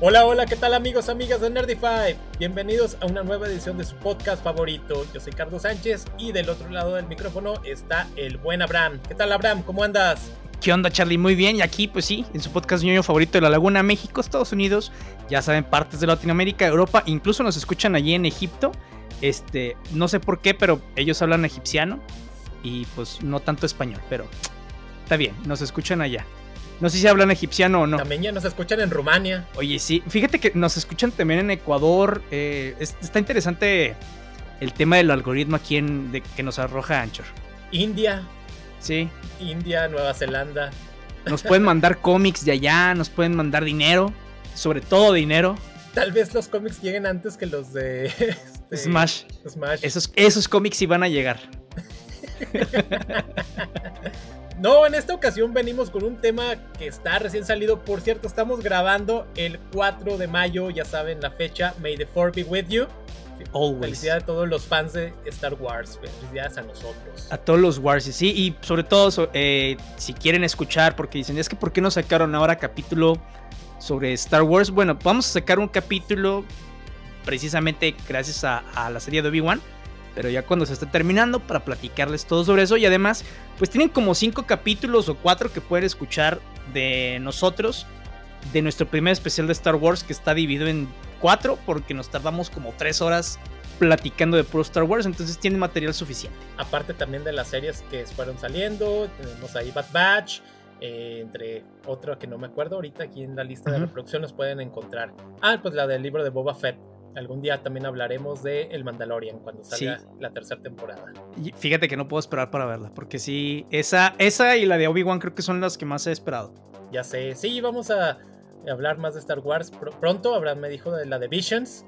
Hola, hola, ¿qué tal amigos, amigas de Nerdify? Bienvenidos a una nueva edición de su podcast favorito. Yo soy Carlos Sánchez y del otro lado del micrófono está el buen Abraham. ¿Qué tal Abraham? ¿Cómo andas? ¿Qué onda Charlie? Muy bien, y aquí pues sí, en su podcast ñoño favorito de la Laguna, México, Estados Unidos, ya saben, partes de Latinoamérica, Europa, incluso nos escuchan allí en Egipto. Este, no sé por qué, pero ellos hablan egipciano y pues no tanto español, pero está bien, nos escuchan allá. No sé si hablan egipciano o no. También ya nos escuchan en Rumania. Oye, sí, fíjate que nos escuchan también en Ecuador. Eh, está interesante el tema del algoritmo aquí en, de, que nos arroja Anchor. India. Sí. India, Nueva Zelanda. Nos pueden mandar cómics de allá, nos pueden mandar dinero, sobre todo dinero. Tal vez los cómics lleguen antes que los de este, Smash. Smash. Esos, esos cómics sí van a llegar. No, en esta ocasión venimos con un tema que está recién salido. Por cierto, estamos grabando el 4 de mayo, ya saben la fecha. May the 4 be with you. Always. Felicidades a todos los fans de Star Wars. Felicidades a nosotros. A todos los Wars, sí. Y sobre todo, eh, si quieren escuchar, porque dicen, es que ¿por qué no sacaron ahora capítulo sobre Star Wars? Bueno, vamos a sacar un capítulo precisamente gracias a, a la serie de Obi-Wan pero ya cuando se esté terminando para platicarles todo sobre eso y además pues tienen como cinco capítulos o cuatro que pueden escuchar de nosotros de nuestro primer especial de Star Wars que está dividido en cuatro porque nos tardamos como tres horas platicando de puro Star Wars, entonces tienen material suficiente. Aparte también de las series que fueron saliendo, tenemos ahí Bad Batch, eh, entre otro que no me acuerdo ahorita aquí en la lista de reproducción los pueden encontrar. Ah, pues la del libro de Boba Fett Algún día también hablaremos de El Mandalorian cuando salga la tercera temporada. Y fíjate que no puedo esperar para verla, porque sí, esa, esa y la de Obi-Wan creo que son las que más he esperado. Ya sé, sí, vamos a hablar más de Star Wars pronto. Abraham me dijo de la de Visions.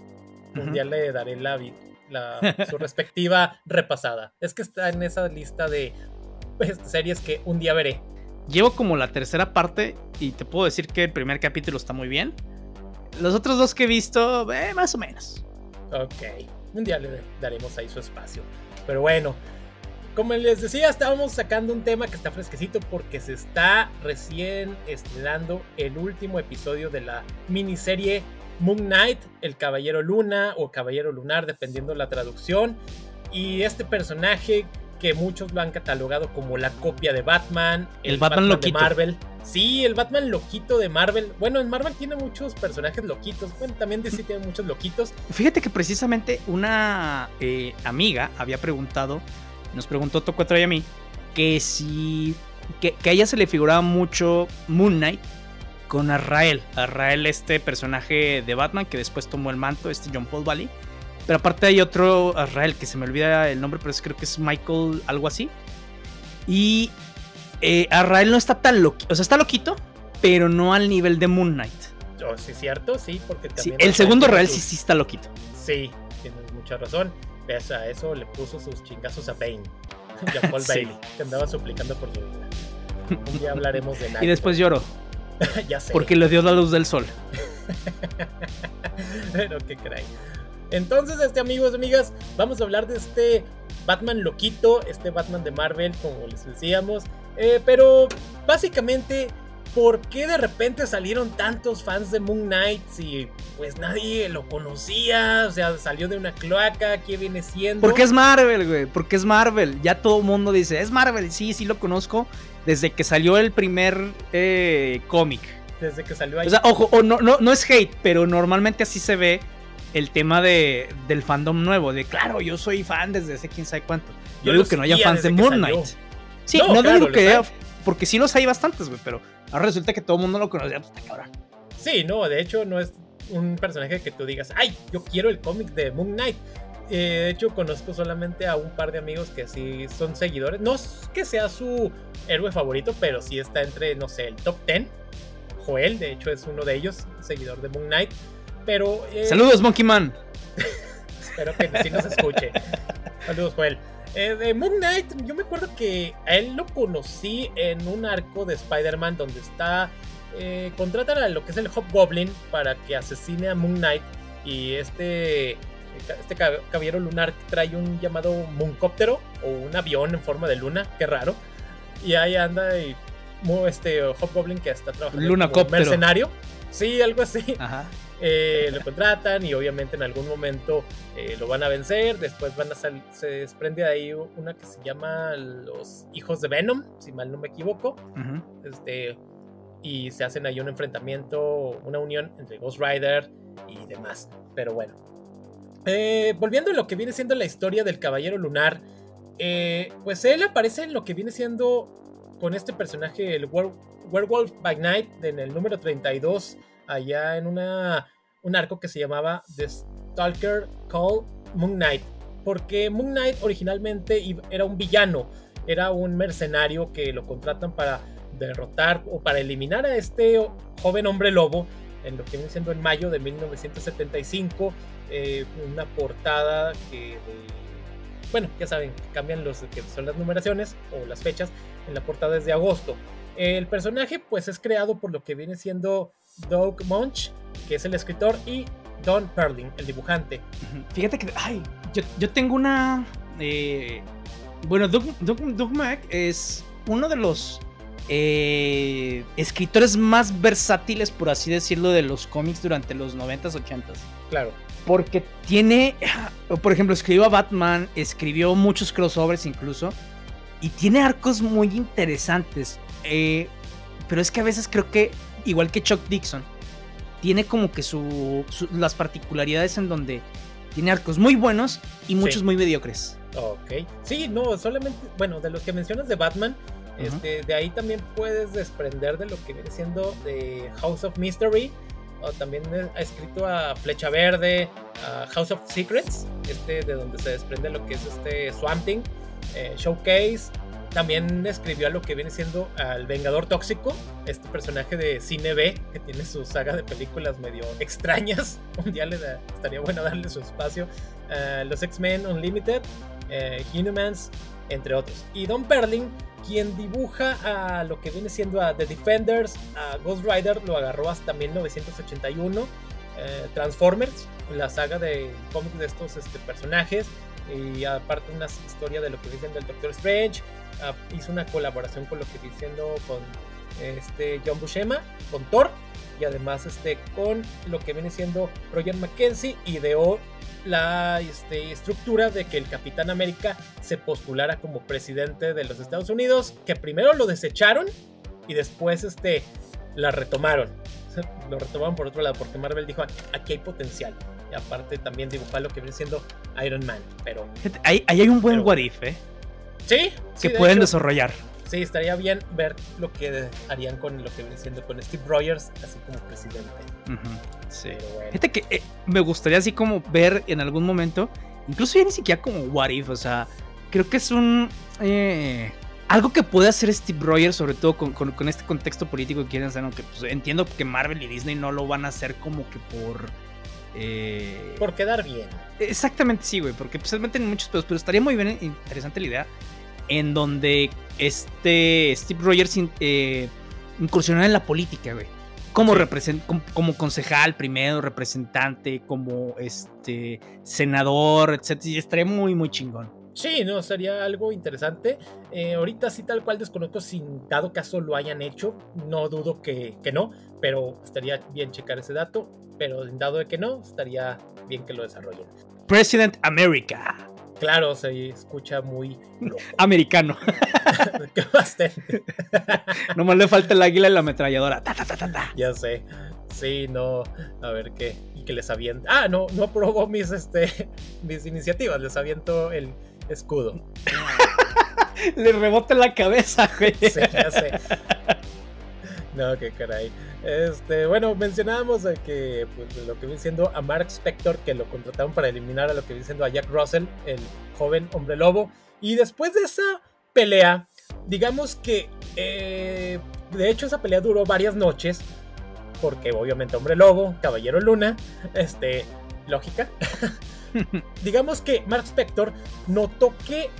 Un día le daré la, su respectiva repasada. Es que está en esa lista de pues, series que un día veré. Llevo como la tercera parte y te puedo decir que el primer capítulo está muy bien. Los otros dos que he visto, eh, más o menos. Ok, un día le daremos ahí su espacio. Pero bueno, como les decía, estábamos sacando un tema que está fresquecito porque se está recién estrenando el último episodio de la miniserie Moon Knight, el Caballero Luna o Caballero Lunar, dependiendo la traducción. Y este personaje que muchos lo han catalogado como la copia de Batman, el, Batman, loquito. de Marvel. Sí, el Batman loquito de Marvel. Bueno, en Marvel tiene muchos personajes loquitos. Bueno, también DC tiene muchos loquitos. Fíjate que precisamente una eh, amiga había preguntado, nos preguntó Tocuatro y a mí, que si. Que, a ella se le figuraba mucho Moon Knight con Arrael. Arrael, este personaje de Batman que después tomó el manto, este John Paul Valley pero aparte hay otro Israel que se me olvida el nombre, pero creo que es Michael, algo así. Y eh, no está tan loquito. O sea, está loquito, pero no al nivel de Moon Knight. Oh, sí, cierto, sí, porque también. el segundo Israel sí, sí está loquito. Sí, tienes mucha razón. Pese a eso, le puso sus chingazos a Bane. Y a Paul Bailey, que andaba suplicando por su vida. Un día hablaremos de Knight. Y después lloró. ya sé. Porque le dio la luz del sol. pero qué creen. Entonces, este amigos, amigas, vamos a hablar de este Batman loquito, este Batman de Marvel, como les decíamos. Eh, pero básicamente, ¿por qué de repente salieron tantos fans de Moon Knight si pues nadie lo conocía? O sea, salió de una cloaca, ¿qué viene siendo? Porque es Marvel, güey, porque es Marvel. Ya todo el mundo dice, es Marvel, sí, sí lo conozco desde que salió el primer eh, cómic. Desde que salió ahí. O sea, ojo, no, no, no es hate, pero normalmente así se ve el tema de, del fandom nuevo, de claro, yo soy fan desde hace quién sabe cuánto. Yo, digo que no haya fans de Moon Knight. Sí, no, digo que haya, porque sí los hay bastantes, güey, pero ahora resulta que todo el mundo lo conocía, pues cabrón. Sí, no, de hecho no es un personaje que tú digas, ay, yo quiero el cómic de Moon Knight. Eh, de hecho, conozco solamente a un par de amigos que sí son seguidores. No es que sea su héroe favorito, pero sí está entre, no sé, el top 10. Joel, de hecho, es uno de ellos, seguidor de Moon Knight. Pero. Eh, Saludos, Monkey Man. espero que sí nos escuche. Saludos, Joel. Eh, de Moon Knight, yo me acuerdo que a él lo conocí en un arco de Spider-Man donde está. Eh, contratan a lo que es el Hobgoblin para que asesine a Moon Knight. Y este. Este caballero lunar trae un llamado Mooncóptero o un avión en forma de luna, qué raro. Y ahí anda y este Hobgoblin que está trabajando como mercenario Sí, algo así. Eh, lo contratan y obviamente en algún momento eh, lo van a vencer. Después van a se desprende de ahí una que se llama Los Hijos de Venom, si mal no me equivoco. Este, y se hacen ahí un enfrentamiento, una unión entre Ghost Rider y demás. Pero bueno. Eh, volviendo a lo que viene siendo la historia del Caballero Lunar, pues él aparece en lo que viene siendo con este personaje, el Werewolf by Night, en el número 32, allá en una, un arco que se llamaba The Stalker Call Moon Knight. Porque Moon Knight originalmente era un villano, era un mercenario que lo contratan para derrotar o para eliminar a este joven hombre lobo en lo que viene siendo en mayo de 1975, eh, una portada que bueno, ya saben, cambian los que son las numeraciones o las fechas en la portada desde agosto. El personaje pues es creado por lo que viene siendo Doug Munch, que es el escritor, y Don Perling, el dibujante. Fíjate que, ay, yo, tengo una... Eh, bueno, Doug, Doug, Mac es uno de los eh, escritores más versátiles, por así decirlo, de los cómics durante los 90s, 80s. Claro. Porque tiene, por ejemplo, escribió a Batman, escribió muchos crossovers incluso, y tiene arcos muy interesantes. Eh, pero es que a veces creo que, igual que Chuck Dixon, tiene como que su, las particularidades en donde tiene arcos muy buenos y muchos muy mediocres. Ok. Sí, no, solamente, bueno, de los que mencionas de Batman, este, de ahí también puedes desprender de lo que viene siendo de House of Mystery o también ha escrito a Flecha Verde, a House of Secrets, este de donde se desprende lo que es este Swamp Thing, eh, Showcase. También escribió a lo que viene siendo al Vengador Tóxico, este personaje de Cine B que tiene su saga de películas medio extrañas. Un día estaría bueno darle su espacio. los X-Men Unlimited, Inhumans, entre otros. Y Don Perling quien dibuja a lo que viene siendo a The Defenders, a Ghost Rider, lo agarró hasta 1981. Eh, Transformers, la saga de cómics de estos este, personajes. Y aparte una historia de lo que dicen del Doctor Strange. Hizo una colaboración con lo que diciendo con este John Buscema, con Thor. Y además este, con lo que viene siendo Roger Mackenzie. Ideó la este, estructura de que el Capitán América se postulara como presidente de los Estados Unidos, que primero lo desecharon y después este, la retomaron. Lo retomaron por otro lado, porque Marvel dijo, aquí hay potencial. Y aparte también dibujar lo que viene siendo Iron Man. Pero... Ahí, hay un buen what if, ¿eh? Sí. Que pueden desarrollar. Sí, estaría bien ver lo que harían con lo que viene siendo con Steve Rogers, así como presidente. Sí. Fíjate que eh, me gustaría así como ver en algún momento, incluso ya ni siquiera como What If, o sea, creo que es un... Eh, algo que puede hacer Steve Rogers, sobre todo con, este contexto político que quieren hacer, aunque pues, entiendo que Marvel y Disney no lo van a hacer como que por... Eh, por quedar bien. Exactamente, sí, güey, porque pues se meten muchos pedos, pero estaría muy bien interesante la idea en donde este Steve Rogers eh, incursionara en la política, güey como, como, concejal primero, representante, como este senador, etc. Y estaría muy, muy chingón. Sí, no, sería algo interesante. Eh, ahorita sí tal cual desconozco si dado caso lo hayan hecho, no dudo que, que, no, pero estaría bien checar ese dato, pero dado de que no, estaría bien que lo desarrollen. President America. Claro, se escucha muy americano. Qué bastante. Nomás le falta el águila y la ametralladora. ya sé. Sí, no. A ver qué. Y que les aviento. Ah, no, no aprobó mis, este, mis iniciativas. Les aviento el escudo. le rebota la cabeza, güey. Sí, ya sé. No, qué caray. Este, bueno, mencionábamos que pues, lo que viene siendo a Mark Spector, que lo contrataron para eliminar a lo que viene siendo a Jack Russell, el joven hombre lobo. Y después de esa pelea, digamos que eh, de hecho esa pelea duró varias noches, porque obviamente hombre lobo, caballero luna, este, lógica. digamos que Mark Spector notó que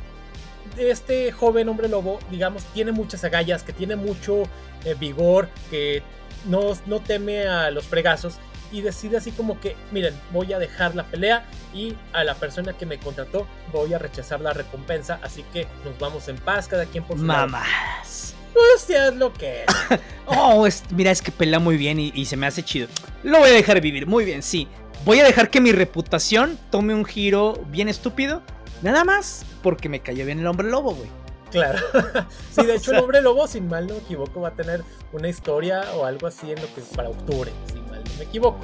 este joven hombre lobo, digamos, tiene muchas agallas, que tiene mucho eh, vigor, que no, no teme a los fregazos y decide así como que, miren, voy a dejar la pelea y a la persona que me contrató voy a rechazar la recompensa, así que nos vamos en paz, cada quien por su Mamás. pues ya es lo que es. oh, mira, es que pelea muy bien y, se me hace chido. Lo voy a dejar vivir, muy bien, sí. Voy a dejar que mi reputación tome un giro bien estúpido. Nada más porque me cayó bien el hombre lobo, güey. Claro. sí, de hecho, el hombre lobo, si mal no me equivoco, va a tener una historia o algo así en lo que es para octubre, si mal no me equivoco.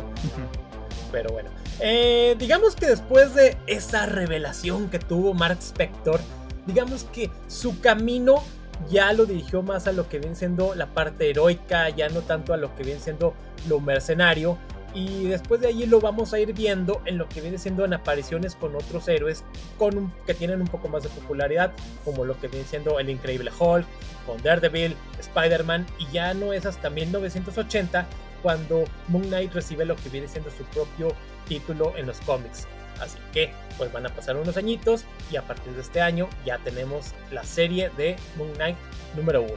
Pero bueno. Eh, digamos que después de esa revelación que tuvo Mark Spector, digamos que su camino ya lo dirigió más a lo que viene siendo la parte heroica, ya no tanto a lo que viene siendo lo mercenario. Y después de allí lo vamos a ir viendo en lo que viene siendo en apariciones con otros héroes con que tienen un poco más de popularidad, como lo que viene siendo el Increíble Hulk, con Daredevil, Spider-Man, y ya no es hasta 1980 cuando Moon Knight recibe lo que viene siendo su propio título en los cómics. Así que pues van a pasar unos añitos y a partir de este año ya tenemos la serie de Moon Knight número 1.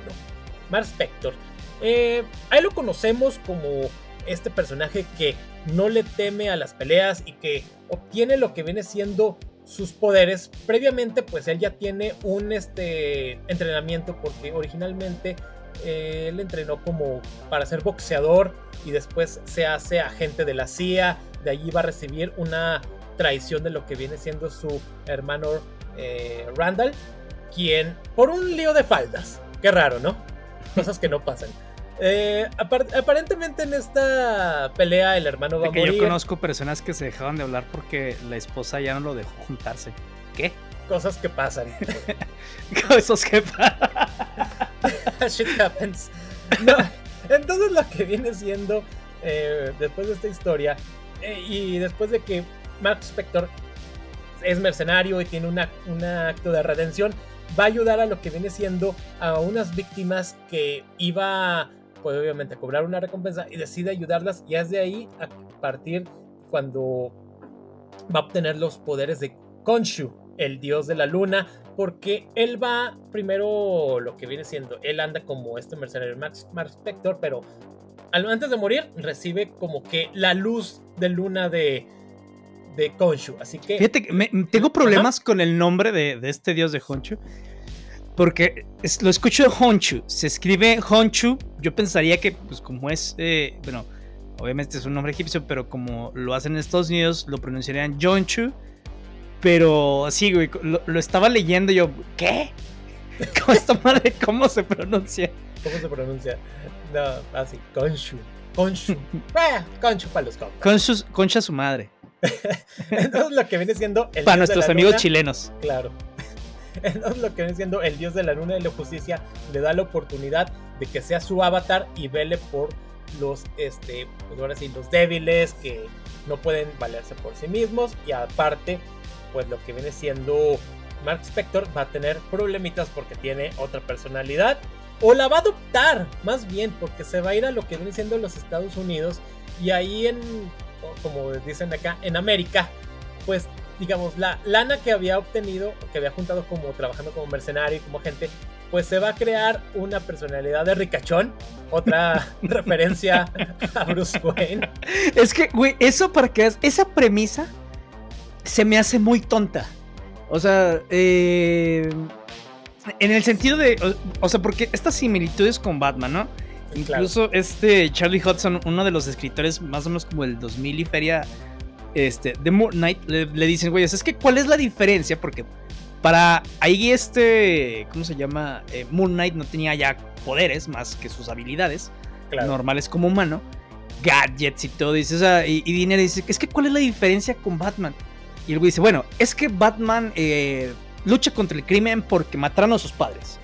Mark Spector. Eh, ahí lo conocemos como este personaje que no le teme a las peleas y que obtiene lo que viene siendo sus poderes. Previamente pues él ya tiene un este, entrenamiento porque originalmente eh, él entrenó como para ser boxeador y después se hace agente de la CIA. De allí va a recibir una traición de lo que viene siendo su hermano eh, Randall, quien por un lío de faldas, qué raro, ¿no? Cosas que no pasan. Eh, aparentemente en esta pelea el hermano va a morir. Yo conozco personas que se dejaban de hablar porque la esposa ya no lo dejó juntarse. ¿Qué? Cosas que pasan. Cosas que pasan. Shit happens. No, entonces lo que viene siendo eh, después de esta historia y después de que Mark Spector es mercenario y tiene un acto de redención, va a ayudar a lo que viene siendo a unas víctimas que iba, pues obviamente, cobrar una recompensa y decide ayudarlas y es de ahí a partir cuando va a obtener los poderes de Khonshu, el dios de la luna, porque él va primero lo que viene siendo, él anda como este mercenario Mark Spector, pero antes de morir recibe como que la luz de luna de de Honshu. Así que. Fíjate, tengo problemas con el nombre de, este dios de Honshu. Porque lo escucho de Honshu. Se escribe Honshu. Yo pensaría que, pues, como es. Eh, bueno, obviamente es un nombre egipcio, pero como lo hacen en Estados Unidos, lo pronunciarían Jonshu. Pero sí, güey, lo, estaba leyendo y yo, ¿qué? ¿Cómo, está madre, ¿Cómo se pronuncia? ¿Cómo se pronuncia? No, así, Honshu. Honshu. Conchu para los compas. concha su madre. Entonces lo que viene siendo el Para nuestros amigos chilenos. Claro. Entonces lo que viene siendo el dios de la luna y la justicia le da la oportunidad de que sea su avatar y vele por los, este, pues ahora sí, los débiles que no pueden valerse por sí mismos. Y aparte, pues lo que viene siendo Mark Spector va a tener problemitas porque tiene otra personalidad. O la va a adoptar, más bien, porque se va a ir a lo que viene siendo los Estados Unidos. Y ahí en como dicen acá, en América, pues digamos, la lana que había obtenido, que había juntado como trabajando como mercenario y como agente, pues se va a crear una personalidad de ricachón. Otra referencia a Bruce Wayne. Es que, güey, eso para que esa premisa se me hace muy tonta. O sea, eh, en el sentido de, o, o sea, porque estas similitudes con Batman, ¿no? Incluso este Charlie Hudson, uno de los escritores más o menos como el 2000 y feria este, de Moon Knight, le, dicen, güey, es que ¿cuál es la diferencia? Porque para ahí este, ¿cómo se llama? Eh, Moon Knight no tenía ya poderes más que sus habilidades normales como humano, gadgets y todo, dice, o sea, y, y Dinero dice, es que ¿cuál es la diferencia con Batman? Y el güey dice, bueno, es que Batman eh, lucha contra el crimen porque mataron a sus padres.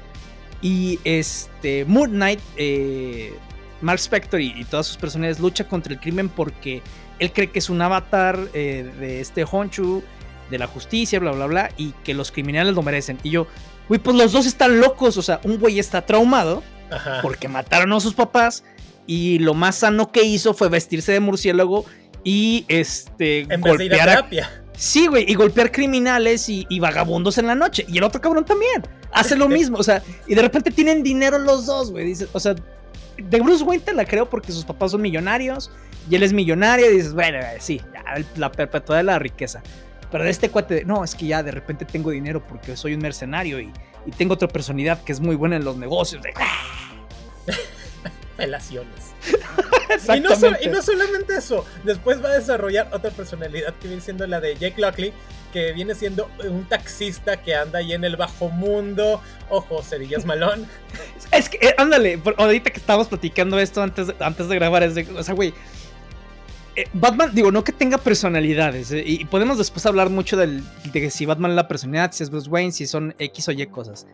Y este, Moon Knight, eh, Mark Spector y, todas sus personalidades lucha contra el crimen porque él cree que es un avatar eh, de este Honchu, de la justicia, bla, bla, bla, y que los criminales lo merecen. Y yo, güey, pues los dos están locos. O sea, un güey está traumado porque mataron a sus papás y lo más sano que hizo fue vestirse de murciélago y este en golpear a, Sí, güey, y golpear criminales y, vagabundos en la noche. Y el otro cabrón también. Hace lo mismo, o sea, y de repente tienen dinero los dos, güey. Dice, o sea, de Bruce Wayne te la creo porque sus papás son millonarios y él es millonario. Y dices, bueno, sí, la perpetuidad de la riqueza. Pero de este cuate, no, es que ya de repente tengo dinero porque soy un mercenario y, y tengo otra personalidad que es muy buena en los negocios. Relaciones. y, no y no solamente eso, después va a desarrollar otra personalidad que viene siendo la de Jake Lockley, que viene siendo un taxista que anda ahí en el bajo mundo. Ojo, cerillas malón. Es que, eh, ándale, ahorita que estábamos platicando esto antes, antes de grabar, es de, o sea, güey, eh, Batman, digo, no que tenga personalidades, eh, y podemos después hablar mucho del, de si Batman es la personalidad, si es Bruce Wayne, si son X o Y cosas.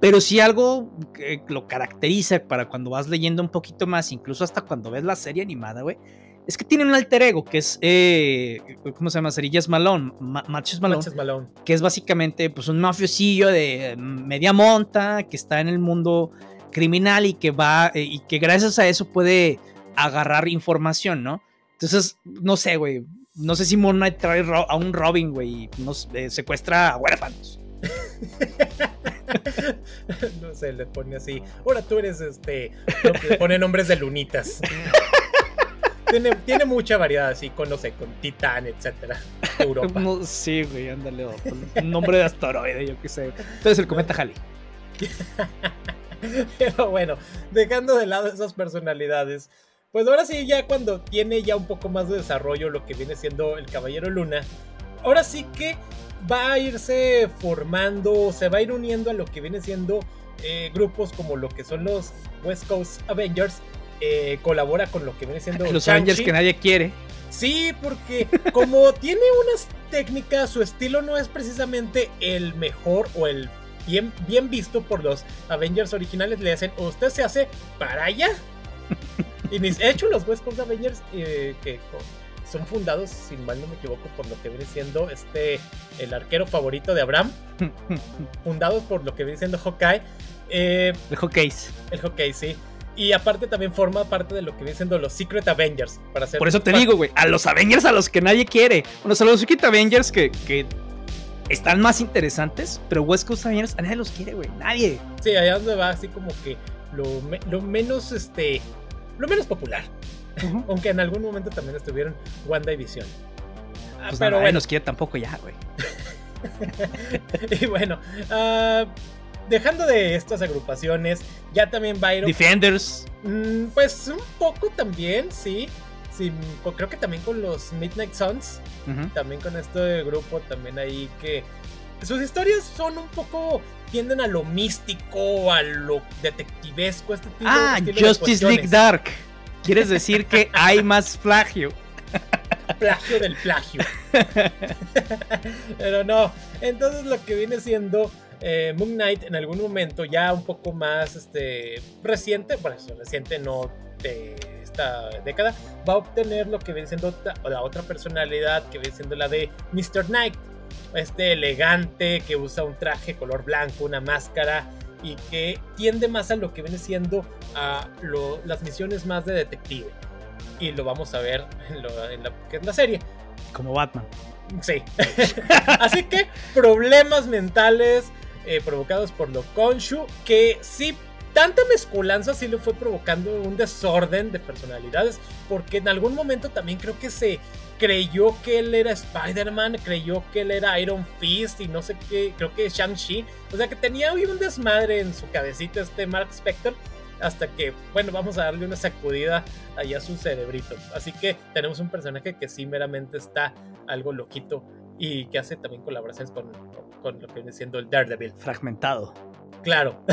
Pero si algo que lo caracteriza para cuando vas leyendo un poquito más, incluso hasta cuando ves la serie animada, güey, es que tiene un alter ego que es, eh, ¿cómo se llama? Cerillas Malone, Matches Malone, que es básicamente pues un mafiosillo de media monta que está en el mundo criminal y que va, y que gracias a eso puede agarrar información, ¿no? Entonces, no sé, güey. No sé si Moon Knight trae a un Robin, güey, y nos eh, secuestra a huérfanos. no sé, le pone así. Ahora tú eres este. le pone nombres de lunitas. tiene, tiene, mucha variedad así, con, no sé, con Titán, etcétera. Europa. sí, güey, ándale. Un nombre de asteroide, yo qué sé. Entonces el cometa Halley. Pero bueno, dejando de lado esas personalidades, pues ahora sí, ya cuando tiene ya un poco más de desarrollo lo que viene siendo el Caballero Luna, ahora sí que va a irse formando, se va a ir uniendo a lo que viene siendo eh, grupos como lo que son los West Coast Avengers, eh, colabora con lo que viene siendo los Avengers que nadie quiere. Sí, porque como tiene unas técnicas, su estilo no es precisamente el mejor o el bien, bien visto por los Avengers originales, le hacen, usted se hace para allá. Y de hecho, los West Coast Avengers, eh, que son fundados, si mal no me equivoco, por lo que viene siendo este el arquero favorito de Abraham. fundados por lo que viene siendo Hawkeye. Eh, el Hawkeye. El Hawkeye, sí. Y aparte también forma parte de lo que viene siendo los Secret Avengers. Para hacer por eso te digo, güey, a los Avengers a los que nadie quiere. Bueno, a los Secret Avengers que, que están más interesantes, pero West Coast Avengers a nadie los quiere, güey. Nadie. Sí, allá donde va así como que lo, lo menos este lo menos popular. Aunque en algún momento también estuvieron Wanda y Visión. Ah, pues pero bueno, nos quiere tampoco ya, güey. y bueno, uh, dejando de estas agrupaciones, ya también Byron. Defenders. Mm, pues un poco también, sí. sí. Creo que también con los Midnight Suns. También con este grupo, también ahí que. Sus historias son un poco tienden a lo místico, a lo detectivesco, este tipo Ah, Justice League Dark. ¿Quieres decir que hay más plagio? plagio del plagio. Pero no. Entonces lo que viene siendo eh, Moon Knight en algún momento ya un poco más este, reciente, bueno, reciente no de esta década, va a obtener lo que viene siendo la otra personalidad que viene siendo la de Mr. Knight este elegante que usa un traje color blanco, una máscara y que tiende más a lo que viene siendo a las misiones más de detective. Y lo vamos a ver en, la, que es la serie. Como Batman. Sí. Así que problemas mentales eh, provocados por lo Konshu que sí tanta mezcolanza sí le fue provocando un desorden de personalidades, porque en algún momento también creo que se creyó que él era Spider-Man, creyó que él era Iron Fist y no sé qué, creo que Shang-Chi. O sea que tenía hoy un desmadre en su cabecita este Mark Spector. Hasta que, bueno, vamos a darle una sacudida allá a su cerebrito. Así que tenemos un personaje que sí meramente está algo loquito y que hace también colaboraciones con, con lo que viene siendo el Daredevil. Fragmentado. Claro.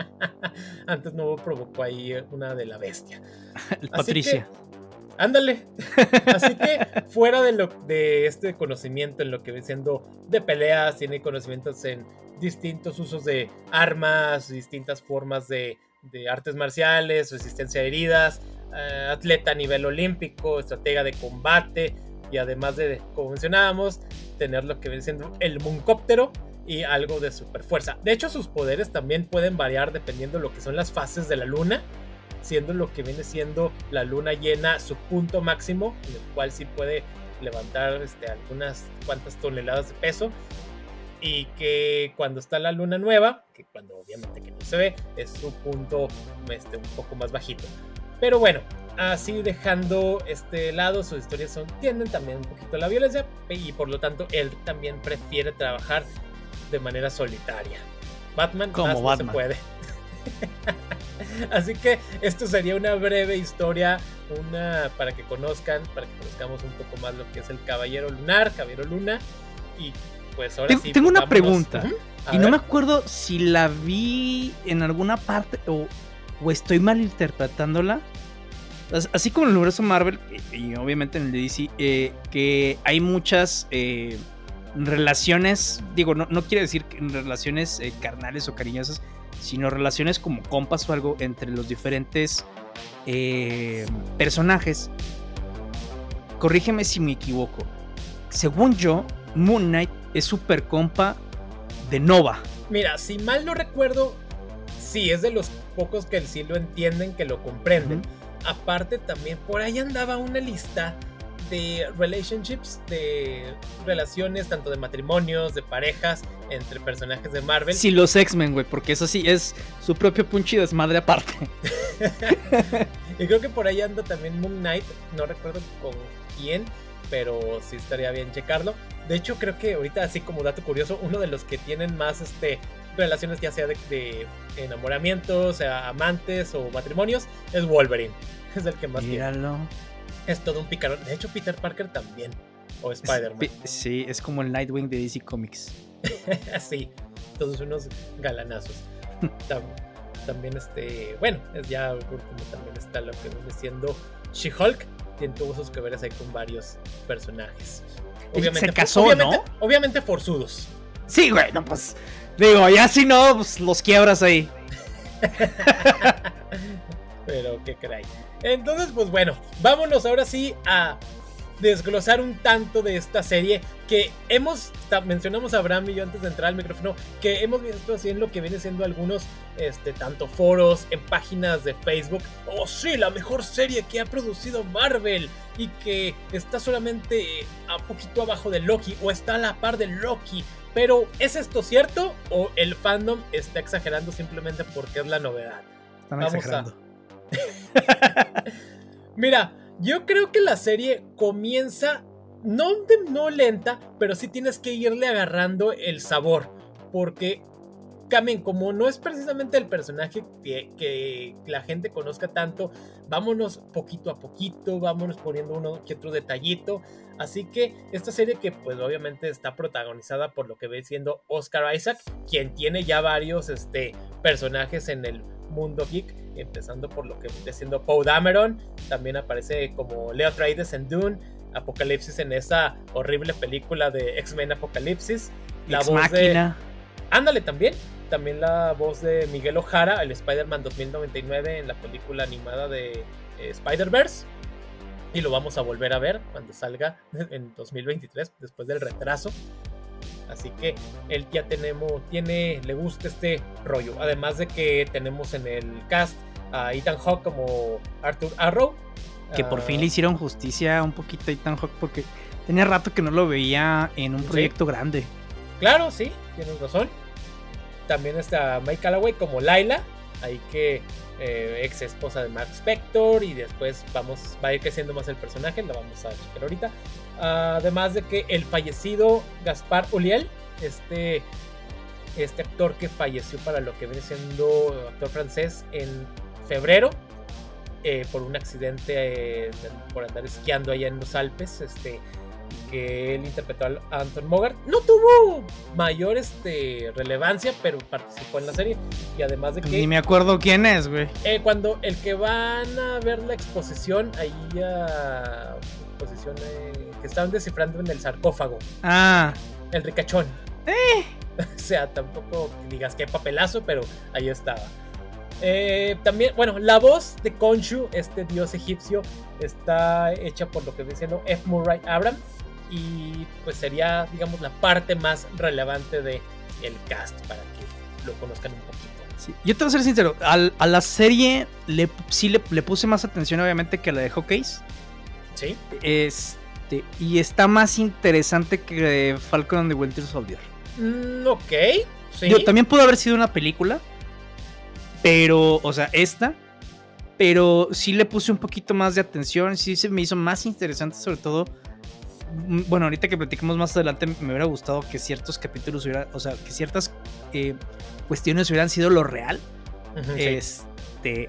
Antes no provocó ahí una de la bestia. Patricia. Ándale. Así que fuera de, lo, de este conocimiento en lo que viene siendo de peleas, tiene conocimientos en distintos usos de armas, distintas formas de, artes marciales, resistencia a heridas, eh, atleta a nivel olímpico, estratega de combate y además de, como mencionábamos, tener lo que viene siendo el mooncóptero y algo de super fuerza. De hecho, sus poderes también pueden variar dependiendo de lo que son las fases de la luna siendo lo que viene siendo la luna llena su punto máximo, en el cual sí puede levantar este, algunas cuantas toneladas de peso. Y que cuando está la luna nueva, que cuando obviamente que no se ve, es su punto este, un poco más bajito. Pero bueno, así dejando este lado, sus historias son, tienden también un poquito a la violencia y por lo tanto él también prefiere trabajar de manera solitaria. Batman Como más no Batman. se puede. Así que esto sería una breve historia, una para que conozcan, para que conozcamos un poco más lo que es el Caballero Lunar, Caballero Luna. Y pues ahora Tengo- sí. tengo pues, una pregunta. Y no me acuerdo si la vi en alguna parte o, o estoy mal interpretándola. As- Así como en el universo Marvel y, y obviamente en el de DC, eh, que hay muchas eh, relaciones, digo, no, no quiere decir relaciones eh, carnales o cariñosas, sino relaciones como compas o algo entre los diferentes eh, personajes. Corrígeme si me equivoco. Según yo, Moon Knight es super compa de Nova. Mira, si mal no recuerdo, sí, es de los pocos que sí lo entienden, que lo comprenden. Aparte también, por ahí andaba una lista de relationships, de relaciones, tanto de matrimonios, de parejas, entre personajes de Marvel. Sí, los X-Men, güey, porque eso sí es su propio punch y desmadre aparte. Y creo que por ahí anda también Moon Knight, no recuerdo con quién, pero sí estaría bien checarlo. De hecho, creo que ahorita, así como dato curioso, uno de los que tienen más este, relaciones, ya sea de, de enamoramientos, sea amantes o matrimonios, es Wolverine. Es el que más tiene. Es todo un picarón. De hecho, Peter Parker también. O Spider-Man. Pi- Sí, es como el Nightwing de DC Comics. sí, todos unos galanazos. Tam- también este, bueno, es ya como también está lo que viene siendo She-Hulk, tiene tuvo sus que veres ahí con varios personajes. se for- casó, obviamente, ¿no? Obviamente forzudos. Sí, güey, no, pues. Digo, ya si no, pues los quiebras ahí. Pero qué caray. Entonces, pues bueno, vámonos ahora sí a desglosar un tanto de esta serie que hemos, mencionamos a Abraham y yo antes de entrar al micrófono, que hemos visto así en lo que viene siendo algunos, este, tanto foros, en páginas de Facebook, oh sí, la mejor serie que ha producido Marvel y que está solamente a poquito abajo de Loki o está a la par de Loki. Pero, ¿es esto cierto o el fandom está exagerando simplemente porque es la novedad? Están Vamos a- exagerando. Mira, yo creo que la serie comienza no, de- no lenta, pero sí tienes que irle agarrando el sabor. Porque, Kamen, como no es precisamente el personaje que, la gente conozca tanto, vámonos poquito a poquito, vámonos poniendo uno que otro detallito. Así que esta serie que pues obviamente está protagonizada por lo que ve siendo Oscar Isaac, quien tiene ya varios este, personajes en el mundo geek, empezando por lo que viene siendo Poe Dameron, también aparece como Leo Atreides en Dune, Apocalipsis en esa horrible película de X-Men Apocalipsis, la Ex voz de... Ándale también, también la voz de Miguel Ojara, el Spider-Man 2099 en la película animada de eh, Spider-Verse. Y lo vamos a volver a ver cuando salga en 2023, después del retraso. Así que él ya tenemos, tiene, le gusta este rollo. Además de que tenemos en el cast a Ethan Hawke como Arthur Arrow. Que por Ah, fin le hicieron justicia un poquito a Ethan Hawke porque tenía rato que no lo veía en un Sí. proyecto grande. Claro, sí, tienes razón. También está Mike Calloway como Laila, ahí que eh, ex esposa de Mark Spector y después vamos va a ir creciendo más el personaje, la vamos a checar ahorita. Además de que el fallecido Gaspar Uliel, este este actor que falleció para lo que viene siendo actor francés en febrero eh, por un accidente eh, por andar esquiando allá en los Alpes, este que él interpretó a Anton Mogart. No tuvo mayor este, relevancia, pero participó en la serie. Y además de Ni que me acuerdo quién es, güey. eh, cuando el que van a ver la exposición, ahí ya exposición eh, que estaban descifrando en el sarcófago, Ah, el ricachón. o sea, tampoco digas que papelazo, pero ahí estaba. Eh, también, bueno, la voz de Khonshu, este dios egipcio, está hecha por lo que viene siendo F. Murray Abram. Y pues sería, digamos, la parte más relevante de el cast para que lo conozcan un poquito. sí. Yo te voy a ser sincero, al- a la serie le, sí le, le puse más atención obviamente que a la de Hawkeyes. ¿Sí? Este, y está más interesante que Falcon and the Winter Soldier. Mm, ok. Sí. Digo, también pudo haber sido una película, pero, o sea, esta, pero sí le puse un poquito más de atención, sí se me hizo más interesante, sobre todo mm, bueno, ahorita que platicamos más adelante, me hubiera gustado que ciertos capítulos hubieran, o sea, que ciertas eh, cuestiones hubieran sido lo real. Este.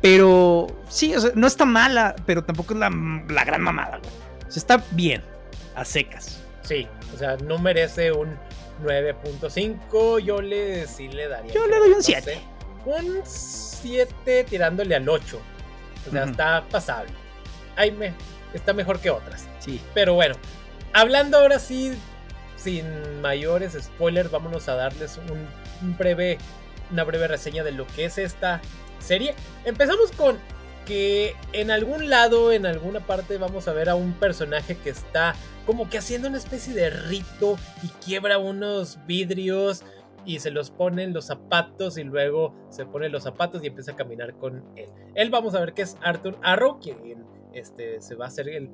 Pero sí, o sea, no está mala, pero tampoco es la, gran mamada, güey. O sea, está bien, a secas. Sí, o sea, no merece un 9.5. Yo le sí le daría. Yo le doy un 7. un 7 tirándole al 8. O sea, está pasable. Ahí me, está mejor que otras. Sí. Pero bueno, hablando ahora sí, sin mayores spoilers, vámonos a darles un, breve, una breve reseña de lo que es esta serie. Empezamos con que en algún lado, en alguna parte, vamos a ver a un personaje que está como que haciendo una especie de rito y quiebra unos vidrios y se los pone en los zapatos y luego se pone los zapatos y empieza a caminar con él. Él vamos a ver que es Arthur Arrow, quien este, se va a ser el,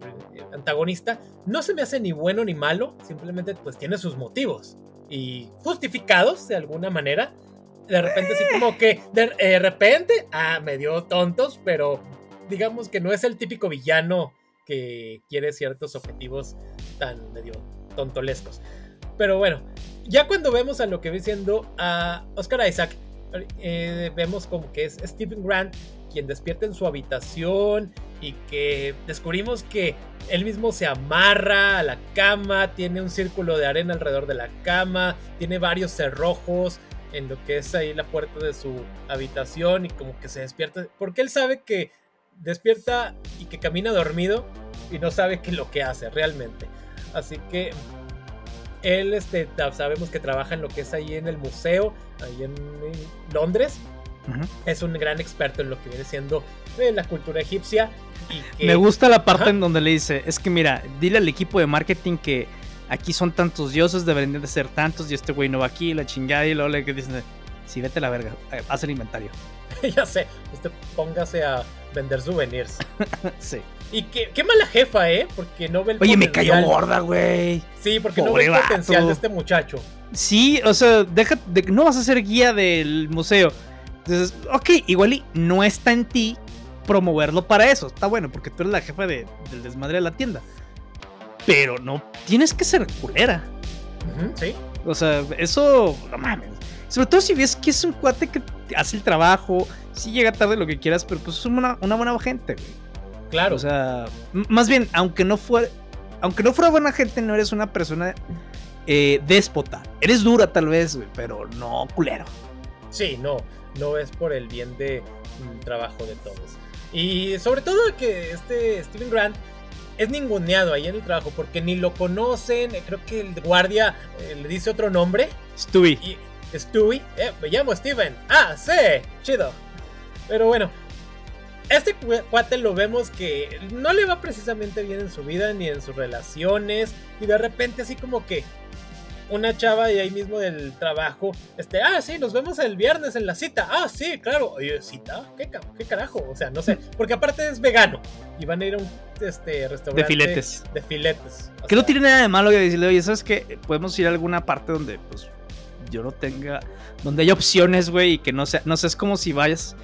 antagonista. No se me hace ni bueno ni malo, simplemente pues tiene sus motivos y justificados de alguna manera. De repente así como que de, de repente, ah, medio tontos, pero digamos que no es el típico villano que quiere ciertos objetivos tan medio tontolescos. Pero bueno, ya cuando vemos a lo que viene siendo a Oscar Isaac, eh, vemos como que es Stephen Grant quien despierta en su habitación y que descubrimos que él mismo se amarra a la cama, tiene un círculo de arena alrededor de la cama, tiene varios cerrojos en lo que es ahí la puerta de su habitación y como que se despierta, porque él sabe que despierta y que camina dormido y no sabe qué lo que hace realmente. Así que él este, sabemos que trabaja en lo que es ahí en el museo, ahí en, Londres. Es un gran experto en lo que viene siendo eh, la cultura egipcia. Y Me gusta la parte en donde le dice, es que mira, dile al equipo de marketing que aquí son tantos dioses, deberían de ser tantos, y este güey no va aquí, la chingada, y luego le dicen, sí, vete a la verga, eh, haz el inventario. ya sé, usted póngase a vender souvenirs. sí. Y qué, qué, mala jefa, ¿eh? Porque no ve el Oye, me cayó gorda, güey. Sí, porque no ve el potencial de este muchacho. Sí, o sea, deja, de, no vas a ser guía del museo. Entonces, ok, igual y no está en ti promoverlo para eso. Está bueno, porque tú eres la jefa de, del desmadre de la tienda. Pero no, tienes que ser culera. sí. O sea, eso, no mames. Sobre todo si ves que es un cuate que hace el trabajo, sí llega tarde lo que quieras, pero pues es una, una buena gente, güey. Claro. O sea, más bien, aunque no fuera, aunque no fuera buena gente, no eres una persona eh, déspota. Eres dura tal vez, güey, pero no culero. Sí, no, no es por el bien de trabajo de todos. Y sobre todo que este Steven Grant es ninguneado ahí en el trabajo porque ni lo conocen. Creo que el guardia eh, le dice otro nombre. Stewie. Stewie, eh, me llamo Steven. Ah, sí, chido. Pero bueno, este cuate lo vemos que no le va precisamente bien en su vida ni en sus relaciones. Y de repente así como que una chava y ahí mismo del trabajo, este, ah, sí, nos vemos el viernes en la cita. Ah, sí, claro. Oye, ¿cita? ¿Qué, qué carajo? O sea, no sé. Porque aparte es vegano. Y van a ir a un este, restaurante. De filetes. De filetes. Que no tiene nada de malo que decirle, oye, ¿sabes qué? Podemos ir a alguna parte donde, pues, yo no tenga. Donde haya opciones, güey, y que no sea. No sé, es como si vayas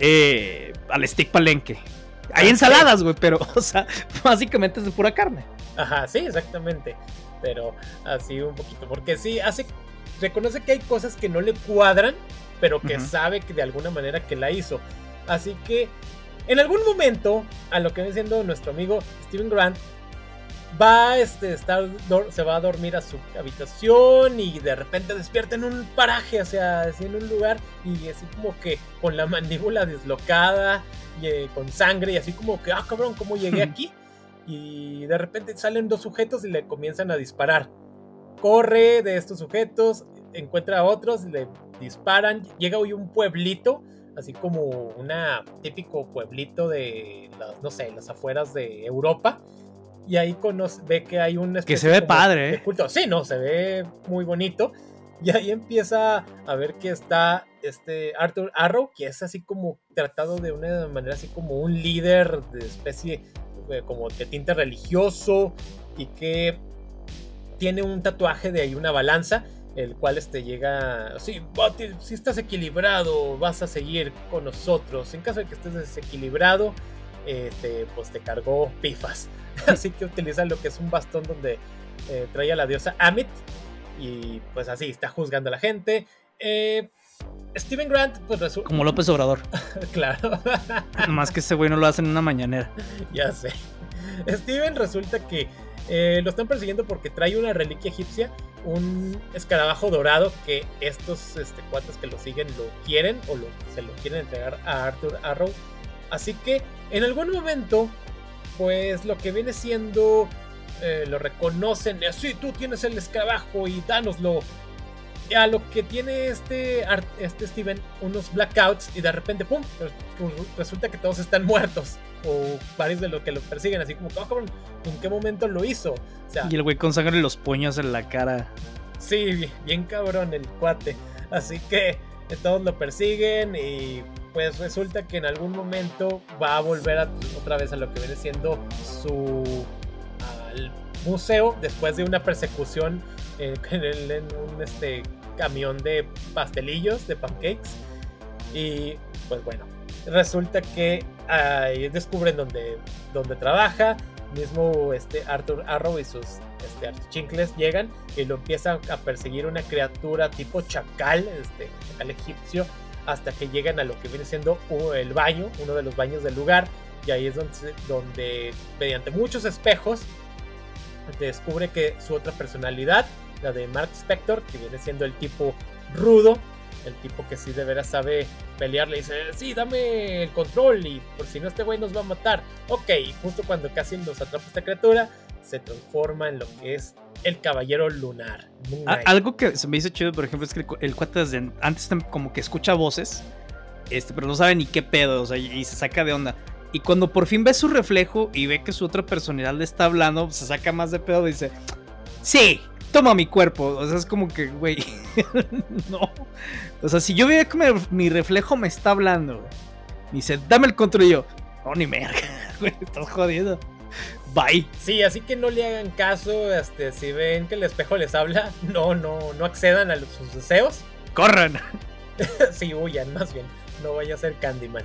eh, al stick palenque. Hay ah, ensaladas, güey, pero, o sea, básicamente es de pura carne. Ajá, sí, exactamente. Pero así un poquito. Porque sí, hace. Reconoce que hay cosas que no le cuadran, pero que sabe que de alguna manera que la hizo. Así que, en algún momento, a lo que viene siendo nuestro amigo Steven Grant, va este, estar, se va a dormir a su habitación y de repente despierta en un paraje, o sea, así en un lugar y así como que con la mandíbula deslocada y eh, con sangre y así como que, ah, cabrón, ¿cómo llegué aquí? Y de repente salen dos sujetos y le comienzan a disparar. Corre de estos sujetos, encuentra a otros, le disparan, llega hoy un pueblito, así como un típico pueblito de, las, no sé, las afueras de Europa y ahí conoce, ve que hay un... Que se ve padre, ¿eh? Culto. Sí, no, se ve muy bonito. Y ahí empieza a ver que está este Arthur Arrow, que es así como tratado de una manera así como un líder de especie eh, como de tinte religioso y que tiene un tatuaje de ahí una balanza, el cual este llega, sí, si estás equilibrado, vas a seguir con nosotros. En caso de que estés desequilibrado, este, pues te cargó pifas. así que utiliza lo que es un bastón donde eh, trae a la diosa Amit y pues así está juzgando a la gente. Eh, Steven Grant, pues resulta. Como López Obrador. claro. Más que ese güey no lo hace en una mañanera. ya sé. Steven resulta que eh, lo están persiguiendo porque trae una reliquia egipcia, un escarabajo dorado que estos este, cuates que lo siguen lo quieren o lo, se lo quieren entregar a Arthur Arrow. Así que en algún momento, pues lo que viene siendo, eh, lo reconocen, sí, tú tienes el escarabajo y dánoslo a lo que tiene este, este Steven unos blackouts y de repente, ¡pum! Pues, pues, resulta que todos están muertos. O varios de los que lo persiguen, así como, oh, ¿en qué momento lo hizo? y el güey con sangre los puños en la cara. Sí, bien, cabrón el cuate. Así que eh, todos lo persiguen y pues resulta que en algún momento va a volver otra vez a lo que viene siendo su al museo después de una persecución en, en un este, camión de pastelillos, de pancakes. Y pues bueno, resulta que ahí descubren donde, donde trabaja. Mismo este Arthur Arrow y sus este, chincles llegan y lo empiezan a perseguir una criatura tipo chacal, este chacal egipcio, hasta que llegan a lo que viene siendo el baño, uno de los baños del lugar. Y ahí es donde, donde mediante muchos espejos descubre que su otra personalidad la de Mark Spector, que viene siendo el tipo rudo, el tipo que sí de veras sabe pelear, le dice, sí, dame el control y por si no este güey nos va a matar. Ok, justo cuando casi nos atrapa esta criatura, se transforma en lo que es el caballero lunar. algo que se me hizo chido, por ejemplo, es que el, cuate desde antes como que escucha voces, este, pero no sabe ni qué pedo, o sea, y se saca de onda. Y cuando por fin ve su reflejo y ve que su otra personalidad le está hablando, se saca más de pedo y dice, sí, toma mi cuerpo. O sea, es como que, güey, no. O sea, si yo veo que mi reflejo me está hablando, me dice, dame el control y yo, no, ni merga, güey, estás jodido. Bye. Sí, así que no le hagan caso, este, si ven que el espejo les habla, no, no, no accedan a sus deseos. Corran. sí, huyan, más bien. No vaya a ser Candyman.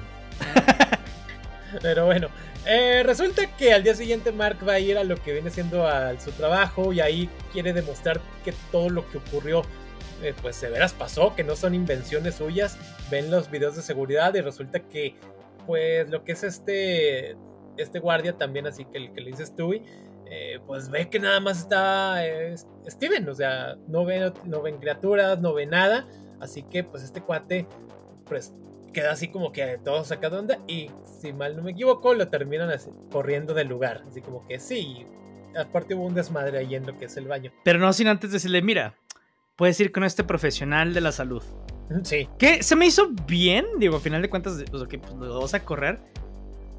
Pero bueno, eh, resulta que al día siguiente Mark va a ir a lo que viene siendo a su trabajo y ahí quiere demostrar que todo lo que ocurrió eh, pues de veras pasó, que no son invenciones suyas. Ven los videos de seguridad y resulta que pues lo que es este este guardia también así que el que le dice Stewie eh, pues ve que nada más está Steven, o sea, no ven, no ven criaturas, no ve nada, así que pues este cuate pues queda así como que todo saca de onda y si mal no me equivoco lo terminan corriendo del lugar. Así como que sí, aparte hubo un desmadre ahí en lo que es el baño. Pero no sin antes decirle, mira, puedes ir con este profesional de la salud. Sí. Que se me hizo bien, digo, a final de cuentas, o sea, que pues, lo vas a correr.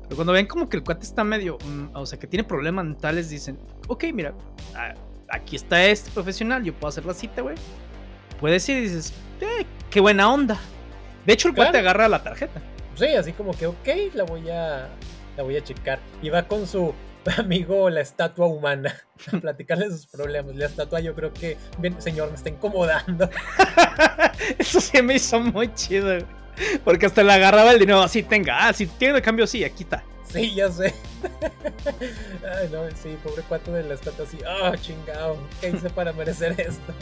Pero cuando ven como que el cuate está medio, mm, o sea, que tiene problemas mentales, dicen, ok, mira, aquí está este profesional, yo puedo hacer la cita, güey. Puedes ir y dices, eh, qué buena onda. De hecho, el cuate agarra la tarjeta. Sí, así como que, ok, la voy a, la voy a checar. Y va con su amigo, la estatua humana, a platicarle sus problemas. La estatua, yo creo que, bien, señor, me está incomodando. Eso sí me hizo muy chido. Porque hasta le agarraba el dinero así, tenga, ah, si tiene de cambio, sí, aquí está. Sí, ya sé. Ay, no, sí, pobre cuate de la estatua así, ah, oh, chingado, ¿qué hice para merecer esto?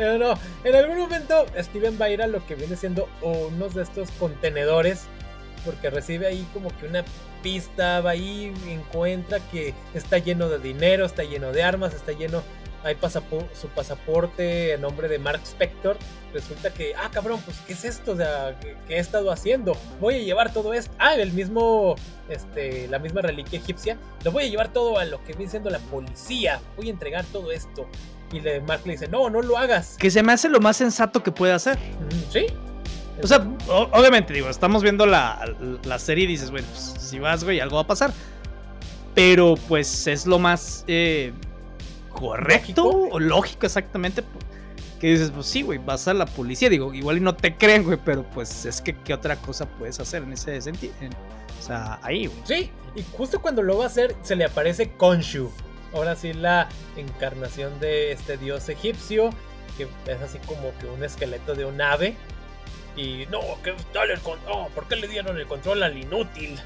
Pero no, en algún momento Steven va a ir a lo que viene siendo unos de estos contenedores. Porque recibe ahí como que una pista, va ahí, encuentra que está lleno de dinero, está lleno de armas, está lleno. Hay su pasaporte en nombre de Mark Spector. Resulta que, ah, cabrón, pues, ¿qué es esto? O sea, ¿qué, he estado haciendo? Voy a llevar todo esto. Ah, el mismo, este, la misma reliquia egipcia. Lo voy a llevar todo a lo que viene siendo la policía. Voy a entregar todo esto. Y le, Mark le dice, no, no lo hagas. Que se me hace lo más sensato que puede hacer. Sí. O sea, obviamente, digo, estamos viendo la, serie y dices, bueno, pues, si vas, güey, algo va a pasar. Pero pues es lo más eh, correcto o lógico exactamente. Que dices, pues sí, güey, vas a la policía. Digo, igual y no te creen, güey, pero pues es que qué otra cosa puedes hacer en ese sentido. o sea, ahí, güey. Sí, y justo cuando lo va a hacer, se le aparece Konshu ahora sí la encarnación de este dios egipcio, que es así como que un esqueleto de un ave. Y no, que dale el control. ¿Por qué le dieron el control al inútil?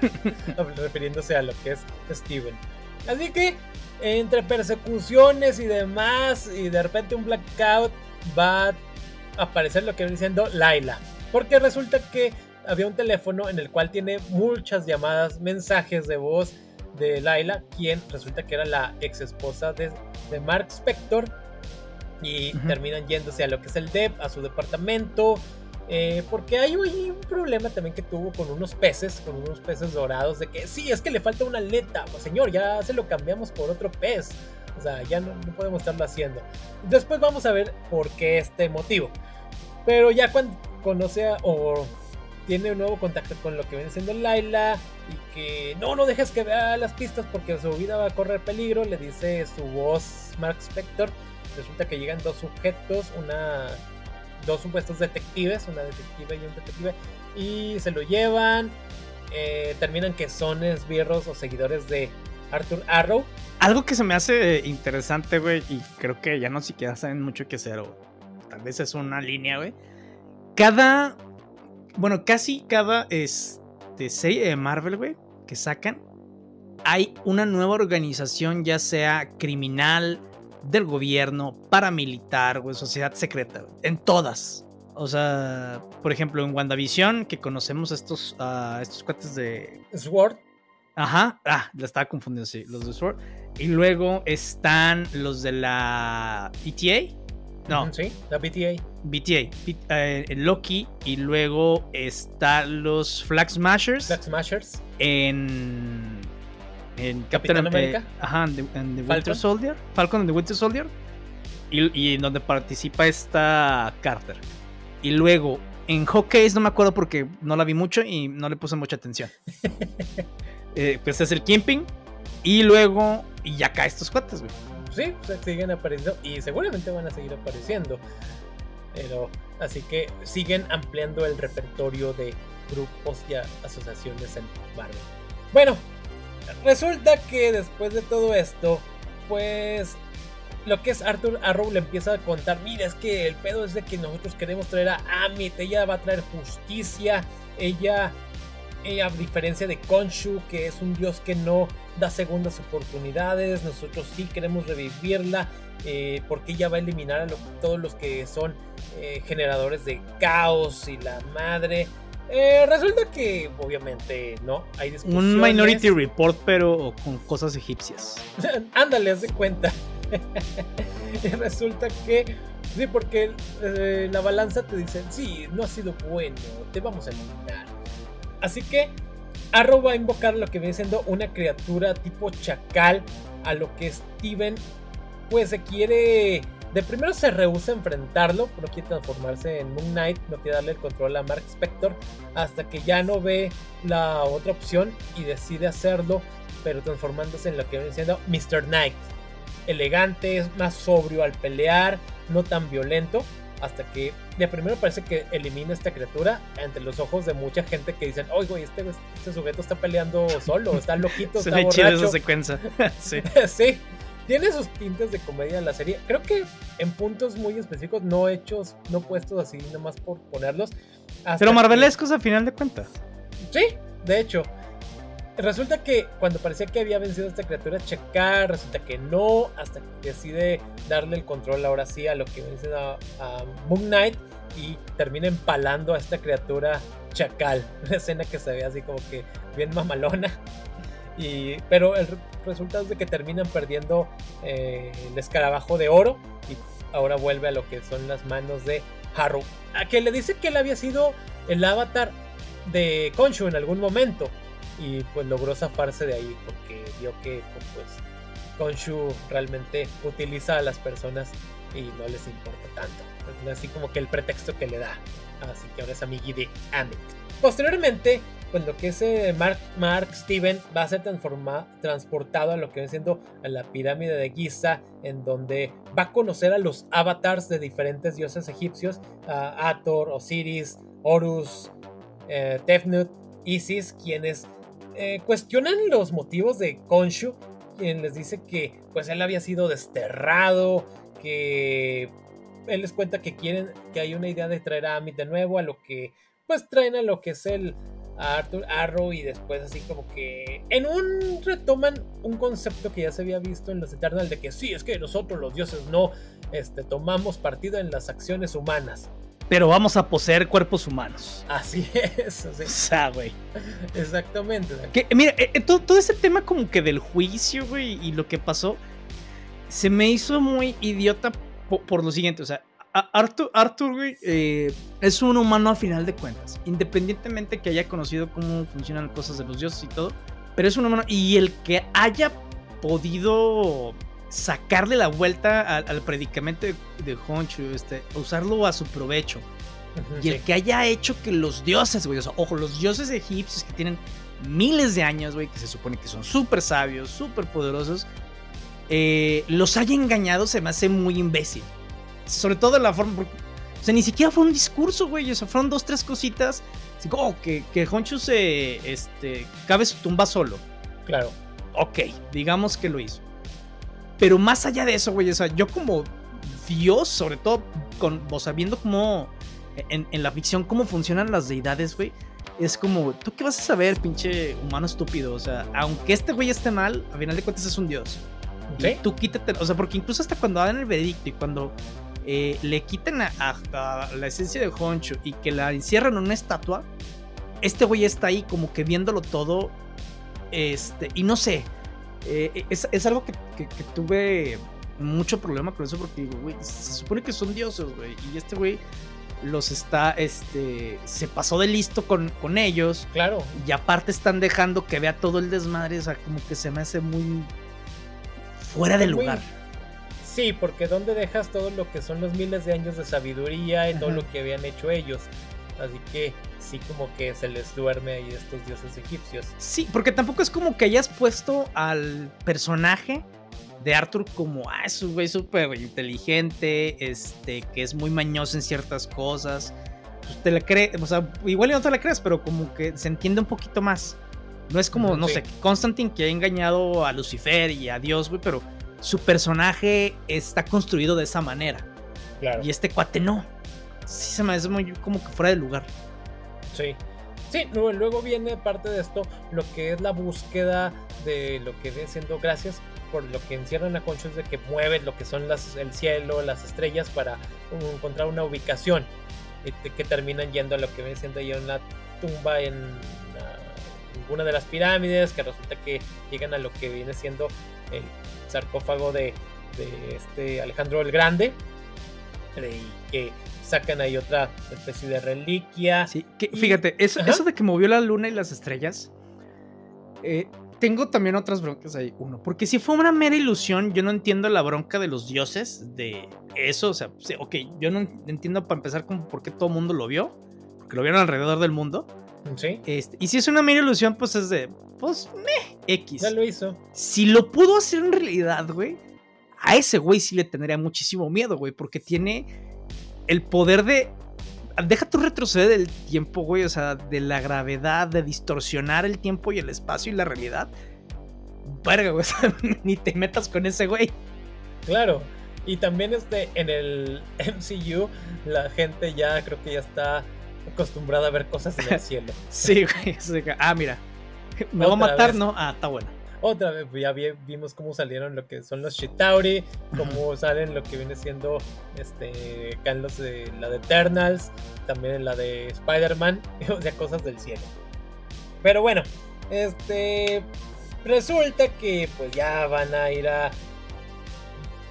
Refiriéndose a lo que es Steven. Así que entre persecuciones y demás, y de repente un blackout, va a aparecer lo que viene diciendo Laila. Porque resulta que había un teléfono en el cual tiene muchas llamadas, mensajes de voz de Laila, quien resulta que era la ex esposa de, Mark Spector. Y terminan yéndose a lo que es el DEP, a su departamento. Eh, porque hay un problema también que tuvo con unos peces, con unos peces dorados, de que sí, es que le falta una aleta. Pues, señor, ya se lo cambiamos por otro pez. O sea, ya no, no podemos estarlo haciendo. Después vamos a ver por qué este motivo. Pero ya cuando conoce a, o tiene un nuevo contacto con lo que viene siendo Laila y que no, no dejes que vea las pistas porque su vida va a correr peligro, le dice su voz Mark Spector. Resulta que llegan dos sujetos, una dos supuestos detectives, una detective y un detective, y se lo llevan. Eh, terminan que son esbirros o seguidores de Arthur Arrow. Algo que se me hace interesante, güey, y creo que ya no siquiera saben mucho qué hacer, o tal vez es una línea, güey. Cada, bueno, casi cada este, serie de Marvel, güey, que sacan, hay una nueva organización, ya sea criminal, del gobierno, paramilitar, güey, sociedad secreta, en todas. O sea, por ejemplo, en WandaVision, que conocemos estos, uh, estos cuates de... Sword. Ajá, ah, la estaba confundiendo, sí, los de Sword. Y luego están los de la ETA. No. Sí, la BTA. BTA, eh, Loki. Y luego están los Flag Smashers. Flag Smashers. En en Capitán América. ajá, en The, Winter Soldier. Falcon en The Winter Soldier. Y, en donde participa esta Carter. Y luego en Hawkeye no me acuerdo porque no la vi mucho y no le puse mucha atención. eh, pues es el Kimping. Y luego, y ya cae estos cuates, güey. Sí, siguen apareciendo y seguramente van a seguir apareciendo. Pero así que siguen ampliando el repertorio de grupos y asociaciones en Marvel. Bueno, Resulta que después de todo esto, pues lo que es Arthur Arrow le empieza a contar, mira, es que el pedo es de que nosotros queremos traer a Amit, ella va a traer justicia, ella, a diferencia de Konshu, que es un dios que no da segundas oportunidades, nosotros sí queremos revivirla, eh, porque ella va a eliminar a todos los que son eh, generadores de caos y la madre. Eh, resulta que, obviamente, ¿no? Hay discusiones. Un Minority Report, pero con cosas egipcias. Ándale, haz de cuenta. resulta que, sí, porque eh, la balanza te dice, sí, no ha sido bueno, te vamos a eliminar. Así que Arrow va a invocar lo que viene siendo una criatura tipo chacal, a lo que Steven, pues se quiere de primero se rehúsa a enfrentarlo, no quiere transformarse en Moon Knight, no quiere darle el control a Mark Spector, hasta que ya no ve la otra opción y decide hacerlo, pero transformándose en lo que viene siendo Mr. Knight. Elegante, es más sobrio al pelear, no tan violento, hasta que de primero parece que elimina esta criatura entre los ojos de mucha gente que dicen, oye, güey, este, este, sujeto está peleando solo, está loquito, está borracho. esa secuencia. sí. sí. Tiene sus tintes de comedia en la serie. Creo que en puntos muy específicos, no hechos, no puestos así, nomás por ponerlos. Pero marvelescos a final de cuentas. Sí, de hecho. Resulta que cuando parecía que había vencido a esta criatura checar, resulta que no, hasta que decide darle el control ahora sí a lo que vence a, Moon Knight y termina empalando a esta criatura chacal. Una escena que se ve así como que bien mamalona pero el resultado es de que terminan perdiendo eh, el escarabajo de oro y ahora vuelve a lo que son las manos de Haru. A que le dice que él había sido el avatar de Konshu en algún momento y pues logró zafarse de ahí porque vio que pues Konshu realmente utiliza a las personas y no les importa tanto. así como que el pretexto que le da. Así que ahora es amigui de Amit. Posteriormente pues lo que es Mark, Mark Steven va a ser transportado a lo que viene siendo a la pirámide de Giza, en donde va a conocer a los avatars de diferentes dioses egipcios, a Ator, Osiris, Horus, eh, Tefnut, Isis, quienes eh, cuestionan los motivos de Konshu, quien les dice que pues él había sido desterrado, que él les cuenta que quieren, que hay una idea de traer a Amit de nuevo, a lo que, pues traen a lo que es el Arthur Arrow y después así como que en un retoman un concepto que ya se había visto en los Eternal de que sí, es que nosotros los dioses no este, tomamos partido en las acciones humanas. Pero vamos a poseer cuerpos humanos. Así es. O sea, güey. Exactamente. Que, mira, eh, eh, todo, todo, ese tema como que del juicio, güey, y lo que pasó, se me hizo muy idiota por, lo siguiente. O sea, Arthur, Arthur güey, eh, es un humano a final de cuentas. Independientemente que haya conocido cómo funcionan cosas de los dioses y todo. Pero es un humano. Y el que haya podido sacarle la vuelta al, predicamento de, de Honchu, este, usarlo a su provecho. y el que haya hecho que los dioses, güey, o sea, ojo, los dioses egipcios que tienen miles de años, güey, que se supone que son súper sabios, súper poderosos, eh, los haya engañado se me hace muy imbécil. Sobre todo en la forma. o sea, ni siquiera fue un discurso, güey. O sea, fueron dos, tres cositas. Así como oh, que, que Honchu se. Este. Cabe su tumba solo. Claro. Ok, digamos que lo hizo. Pero más allá de eso, güey, o sea, yo como Dios, sobre todo con, o sea, viendo cómo en, la ficción cómo funcionan las deidades, güey, es como, ¿tú qué vas a saber, pinche humano estúpido? O sea, aunque este güey esté mal, a final de cuentas es un Dios. ¿Sí? tú quítate, o sea, porque incluso hasta cuando dan el veredicto y cuando eh, le quiten a, la esencia de Honcho y que la encierran en una estatua, este güey está ahí como que viéndolo todo, este, y no sé, eh, es, algo que, tuve mucho problema con eso porque, güey, se supone que son dioses, güey. Y este güey los está, este, se pasó de listo con, con ellos. Claro. Y aparte están dejando que vea todo el desmadre, o sea, como que se me hace muy fuera de lugar. Sí, porque ¿dónde dejas todo lo que son los miles de años de sabiduría y todo lo que habían hecho ellos? Así que sí como que se les duerme ahí estos dioses egipcios. Sí, porque tampoco es como que hayas puesto al personaje de Arthur como, ah, es un güey súper inteligente, este, que es muy mañoso en ciertas cosas. Pues te la crees, o sea, igual no te la crees, pero como que se entiende un poquito más. No es como, no sé, Constantine que ha engañado a Lucifer y a Dios, güey, pero su personaje está construido de esa manera. Claro. Y este cuate no. Sí se me hace muy como que fuera de lugar. Sí. Sí, luego viene parte de esto lo que es la búsqueda de lo que viene siendo gracias por lo que encierran a Concho es de que mueven lo que son las, el cielo, las estrellas para encontrar una ubicación que terminan yendo a lo que viene siendo ya una tumba en una de las pirámides que resulta que llegan a lo que viene siendo el sarcófago de, de este Alejandro el Grande y que sacan ahí otra especie de reliquia. Sí, fíjate, eso, eso, de que movió la luna y las estrellas. Eh, tengo también otras broncas ahí. Uno, porque si fue una mera ilusión, yo no entiendo la bronca de los dioses de eso. O sea, ok, yo no entiendo para empezar como por qué todo el mundo lo vio. Porque lo vieron alrededor del mundo. Sí. Este, y si es una mera ilusión, pues es de. Pues, meh, X. Ya lo hizo. Si lo pudo hacer en realidad, güey. A ese güey sí le tendría muchísimo miedo, güey. Porque tiene el poder de. Deja tu retroceder del tiempo, güey. O sea, de la gravedad, de distorsionar el tiempo y el espacio y la realidad. Verga, güey. ni te metas con ese güey. Claro. Y también este, en el MCU, la gente ya creo que ya está acostumbrada a ver cosas en el cielo. sí, güey. Ah, mira. Me va a matar, ¿no? Ah, está bueno. Otra vez pues, ya vimos cómo salieron lo que son los Shitauri, cómo salen lo que viene siendo este acá en los de la de Eternals, también en la de Spider-Man, o sea, cosas del cielo. Pero bueno, este resulta que pues ya van a ir a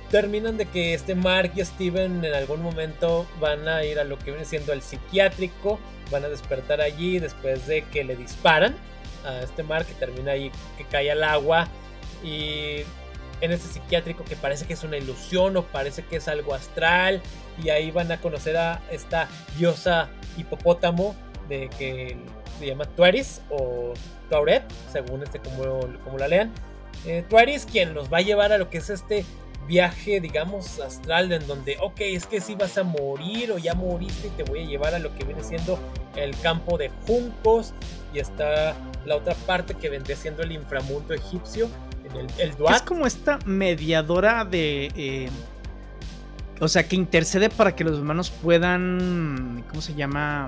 terminan de que este Mark y Steven en algún momento van a ir a lo que viene siendo el psiquiátrico, van a despertar allí después de que le disparan a este mar que termina ahí, que cae al agua y en ese psiquiátrico que parece que es una ilusión o parece que es algo astral y ahí van a conocer a esta diosa hipopótamo de que se llama Tuaris o Tuaret, según este como, como la lean. Eh, Tuaris quien nos va a llevar a lo que es este viaje, digamos, astral, en donde, ok, es que si vas a morir o ya moriste y te voy a llevar a lo que viene siendo el campo de juncos y está la otra parte que vendría siendo el inframundo egipcio, el, el Es como esta mediadora de... Eh, o sea, que intercede para que los hermanos puedan, ¿cómo se llama?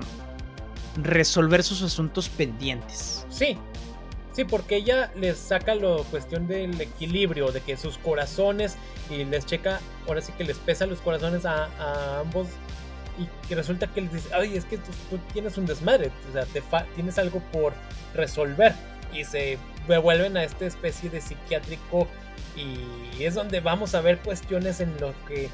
Resolver sus asuntos pendientes. Sí, sí, porque ella les saca la cuestión del equilibrio, de que sus corazones y les checa, ahora sí que les pesa los corazones a, ambos y que resulta que les dice, ay, es que tú, tienes un desmadre, o sea, te tienes algo por resolver y se vuelven a esta especie de psiquiátrico y es donde vamos a ver cuestiones en lo que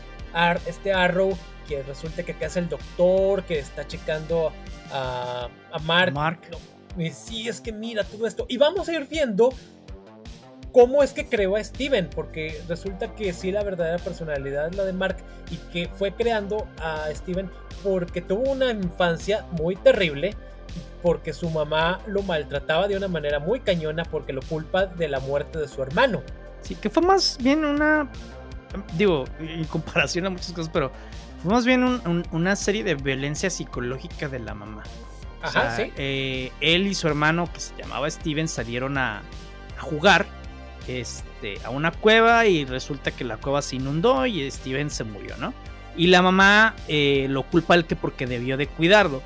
este Arrow, que resulta que acá es el doctor, que está checando a, a Mark. Mark. Y sí, es que mira todo esto. Y vamos a ir viendo cómo es que creó a Steven, porque resulta que sí, la verdadera personalidad es la de Mark y que fue creando a Steven porque tuvo una infancia muy terrible, porque su mamá lo maltrataba de una manera muy cañona porque lo culpa de la muerte de su hermano. Sí, que fue más bien una digo, en comparación a muchas cosas, pero fue más bien una serie de violencia psicológica de la mamá. Ajá, sí. Eh, él y su hermano, que se llamaba Steven, salieron a, jugar este, a una cueva y resulta que la cueva se inundó y Steven se murió, ¿no? Y la mamá eh, lo culpa al que porque debió de cuidarlo.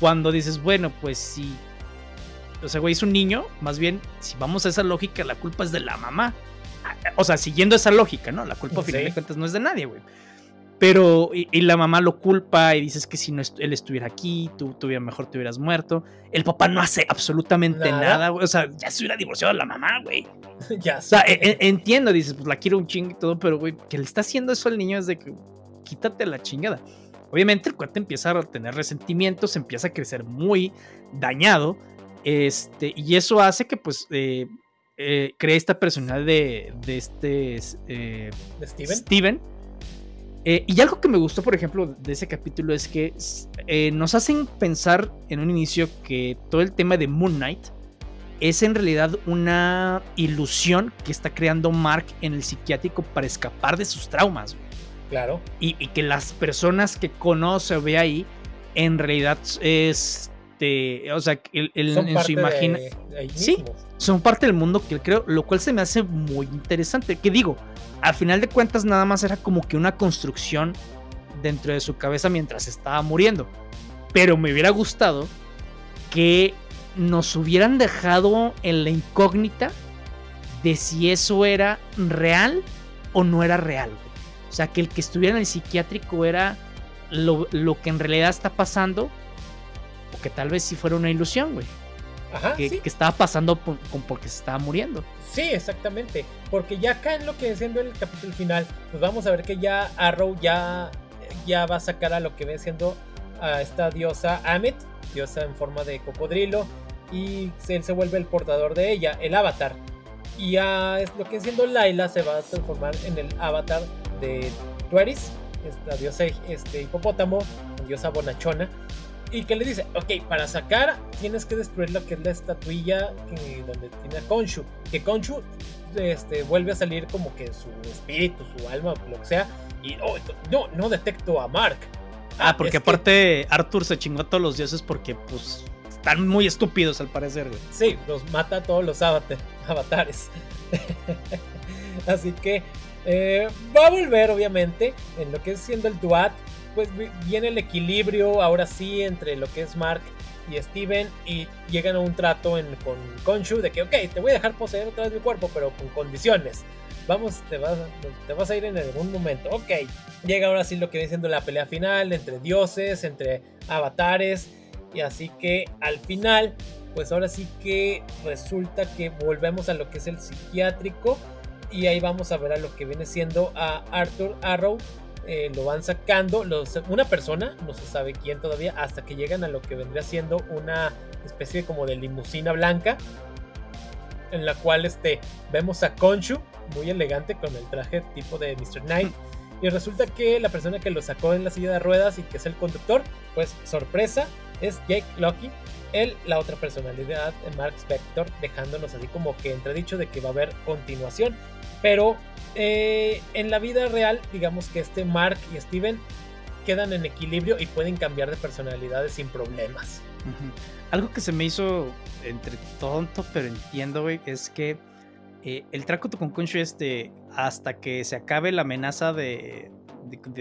Cuando dices, bueno, pues si... O sea, güey, es un niño, más bien, si vamos a esa lógica, la culpa es de la mamá o sea, siguiendo esa lógica, ¿no? La culpa, a final de cuentas, no es de nadie, güey. Pero, y, la mamá lo culpa y dices que si no él estuviera aquí, tú, tú mejor te hubieras muerto. El papá no hace absolutamente nada, güey. O sea, ya se hubiera divorciado la mamá, güey. ya O sea, e, e, entiendo, dices, pues la quiero un ching y todo, pero, güey, que le está haciendo eso al niño es de que quítate la chingada. Obviamente el cuate empieza a tener resentimientos, empieza a crecer muy dañado. Este, y eso hace que, pues, eh, eh, crea esta personalidad de, de este eh, Steven. Eh, y algo que me gustó, por ejemplo, de ese capítulo es que nos hacen pensar en un inicio que todo el tema de Moon Knight es en realidad una ilusión que está creando Mark en el psiquiátrico para escapar de sus traumas. Claro. Y, que las personas que conoce o ve ahí, en realidad es este, o sea, en su imagen. Sí, son parte del mundo que él creo, lo cual se me hace muy interesante. Que digo, al final de cuentas, nada más era como que una construcción dentro de su cabeza mientras estaba muriendo. Pero me hubiera gustado que nos hubieran dejado en la incógnita de si eso era real o no era real. O sea, que el que estuviera en el psiquiátrico era lo, lo que en realidad está pasando que tal vez sí fuera una ilusión, güey. Ajá, que, que, estaba pasando por, porque se estaba muriendo. Sí, exactamente. Porque ya acá en lo que siendo el capítulo final, pues vamos a ver que ya Arrow ya, ya va a sacar a lo que ve siendo a esta diosa Amit, diosa en forma de cocodrilo, y él se vuelve el portador de ella, el avatar. Y a lo que siendo Laila se va a transformar en el avatar de Tueris, esta diosa este, hipopótamo, diosa bonachona y que le dice, ok, para sacar tienes que destruir lo que es la estatuilla que, donde tiene a Konshu. Que Konshu este, vuelve a salir como que su espíritu, su alma, lo que sea. Y oh, no, no detecto a Mark. Ah, porque aparte Arthur se chingó a todos los dioses porque pues están muy estúpidos al parecer, güey. Sí, los mata a todos los avatares. Así que eh, va a volver obviamente en lo que es siendo el Duat pues viene el equilibrio ahora sí entre lo que es Mark y Steven y llegan a un trato con Konshu de que, ok, te voy a dejar poseer otra vez mi cuerpo, pero con condiciones. Vamos, te vas, te vas a ir en algún momento. Ok, llega ahora sí lo que viene siendo la pelea final entre dioses, entre avatares. Y así que al final, pues ahora sí que resulta que volvemos a lo que es el psiquiátrico. Y ahí vamos a ver a lo que viene siendo a Arthur Arrow eh, lo van sacando los, una persona, no se sabe quién todavía, hasta que llegan a lo que vendría siendo una especie como de limusina blanca, en la cual este, vemos a Konshu, muy elegante, con el traje tipo de Mr. Knight. Y resulta que la persona que lo sacó en la silla de ruedas y que es el conductor, pues sorpresa, es Jake Lucky, él, la otra personalidad, Mark Spector, dejándonos así como que entredicho de que va a haber continuación. Pero eh, en la vida real, digamos que este Mark y Steven quedan en equilibrio y pueden cambiar de personalidades sin problemas. Algo que se me hizo entre tonto, pero entiendo, es que eh, el trato con Kunshu este hasta que se acabe la amenaza de,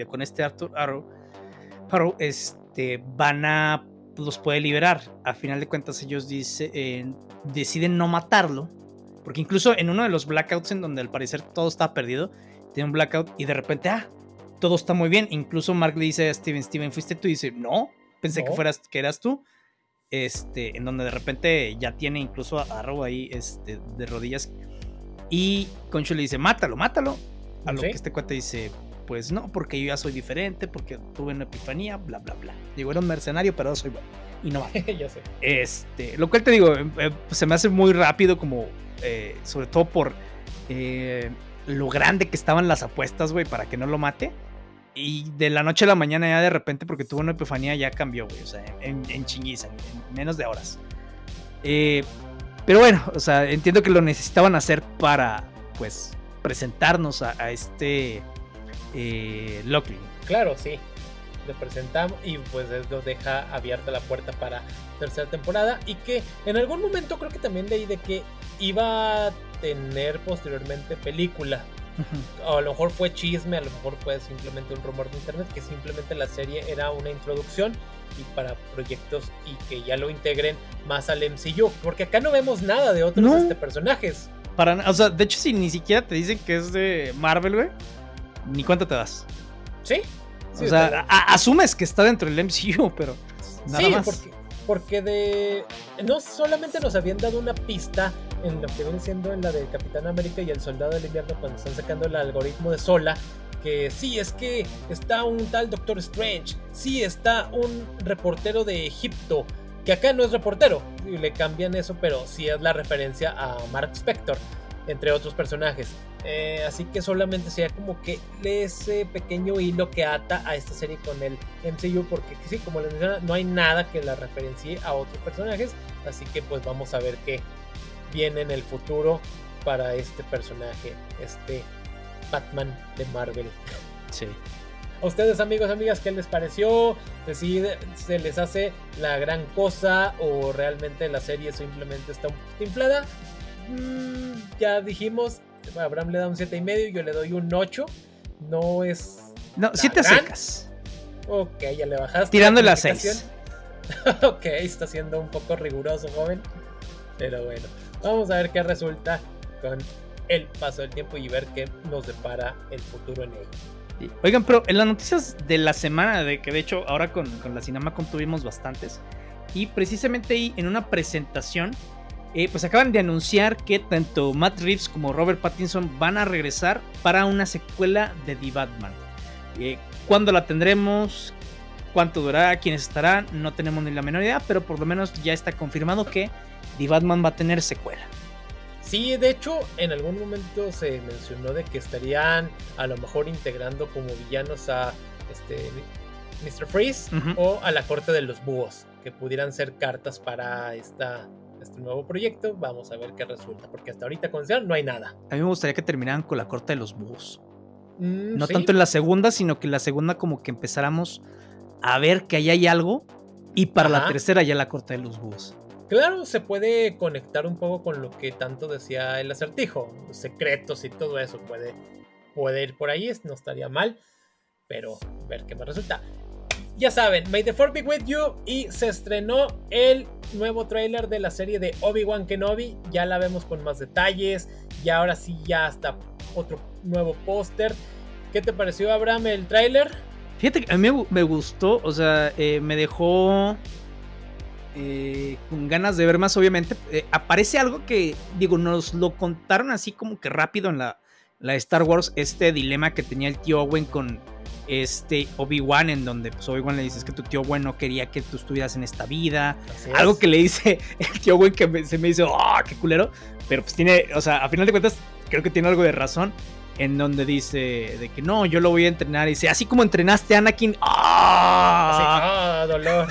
con este Arthur Arrow, Arrow, este, van a los puede liberar. A final de cuentas ellos dice, deciden no matarlo, porque incluso en uno de los blackouts en donde al parecer todo está perdido, tiene un blackout y de repente, ah, todo está muy bien. Incluso Mark le dice a Steven, Steven, ¿fuiste tú? Y dice, no, pensé que fueras, que eras tú. Este, en donde de repente ya tiene incluso a Arrow ahí este, de rodillas. Y Concho le dice, mátalo, mátalo. A lo que este cuate dice, pues no, porque yo ya soy diferente, porque tuve una epifanía, bla, bla, bla. Digo, era un mercenario, pero soy bueno. Y no ya sé. Este, lo cual te digo, eh, eh, se me hace muy rápido, como, eh, sobre todo por lo grande que estaban las apuestas, güey, para que no lo mate. Y de la noche a la mañana ya de repente, porque tuvo una epifanía, ya cambió, güey. O sea, en, en en menos de horas. pero bueno, o sea, entiendo que lo necesitaban hacer para, pues, presentarnos a este eh, Loki. Claro, sí. Le presentamos y pues nos deja abierta la puerta para tercera temporada y que en algún momento creo que también leí de que iba a tener posteriormente película. A lo mejor fue chisme, a lo mejor fue simplemente un rumor de internet, que simplemente la serie era una introducción y para proyectos y que ya lo integren más al MCU. Porque acá no vemos nada de otros este, personajes. Para, o sea, de hecho, si ni siquiera te dicen que es de Marvel, güey ni cuenta te das. Sí. O sea, asumes que está dentro del MCU, pero nada sí, Porque, porque de. No solamente nos habían dado una pista en lo que viene siendo en la de Capitán América y el Soldado del Invierno cuando están sacando el algoritmo de Sola. Que sí, es que está un tal Doctor Strange. Sí, está un reportero de Egipto. Que acá no es reportero. Y le cambian eso, pero sí es la referencia a Mark Spector entre otros personajes. Eh, así que solamente sería como que ese pequeño hilo que ata a esta serie con el MCU, porque sí, como les menciona, no hay nada que la referencie a otros personajes. Así que pues vamos a ver qué viene en el futuro para este personaje, este Batman de Marvel. Sí. A ustedes amigos, amigas, ¿qué les pareció? Si se les hace la gran cosa o realmente la serie simplemente está un poquito inflada. Mm, ya dijimos, Abraham le da un 7,5 y medio, yo le doy un 8. No es. No, 7 secas. Ok, ya le bajaste. Tirando la 6. ok, está siendo un poco riguroso, joven. Pero bueno, vamos a ver qué resulta con el paso del tiempo y ver qué nos depara el futuro en ello. Oigan, pero en las noticias de la semana, de que de hecho ahora con, con la Cinemacon tuvimos bastantes, y precisamente ahí en una presentación eh, pues acaban de anunciar que tanto Matt Reeves como Robert Pattinson van a regresar para una secuela de The Batman. Eh, ¿Cuándo la tendremos? ¿Cuánto durará? ¿Quiénes estarán? No tenemos ni la menor idea, pero por lo menos ya está confirmado que The Batman va a tener secuela. Sí, de hecho, en algún momento se mencionó de que estarían a lo mejor integrando como villanos a este Mr. Freeze o a la corte de los búhos, que pudieran ser cartas para esta este nuevo proyecto. Vamos a ver qué resulta, porque hasta ahorita con no hay nada. A mí me gustaría que terminaran con la corte de los búhos. Mm, no tanto en la segunda, sino que en la segunda como que empezáramos a ver que ahí hay algo y para la tercera ya la corte de los búhos. Claro, se puede conectar un poco con lo que tanto decía el acertijo, secretos y todo eso puede, puede ir por ahí, no estaría mal, pero ver qué me resulta. Ya saben, May the Fourth be with you. Y se estrenó el nuevo tráiler de la serie de Obi-Wan Kenobi. Ya la vemos con más detalles. Y ahora sí, ya hasta otro nuevo póster. ¿Qué te pareció, Abraham, el tráiler? Fíjate que a mí me gustó. O sea, eh, me dejó eh, con ganas de ver más, obviamente. Eh, aparece algo que, digo, nos lo contaron así como que rápido en la, la Star Wars. Este dilema que tenía el tío Owen con este Obi-Wan, en donde pues, Obi-Wan le dice que tu tío Owen no quería que tú estuvieras en esta vida. Algo que le dice el tío Owen que se me dice, oh, qué culero. Pero pues tiene, o sea, a final de cuentas, creo que tiene algo de razón. En donde dice de que no, yo lo voy a entrenar. Y dice, así como entrenaste a Anakin. ¡Ah! ¡Ah, dolor!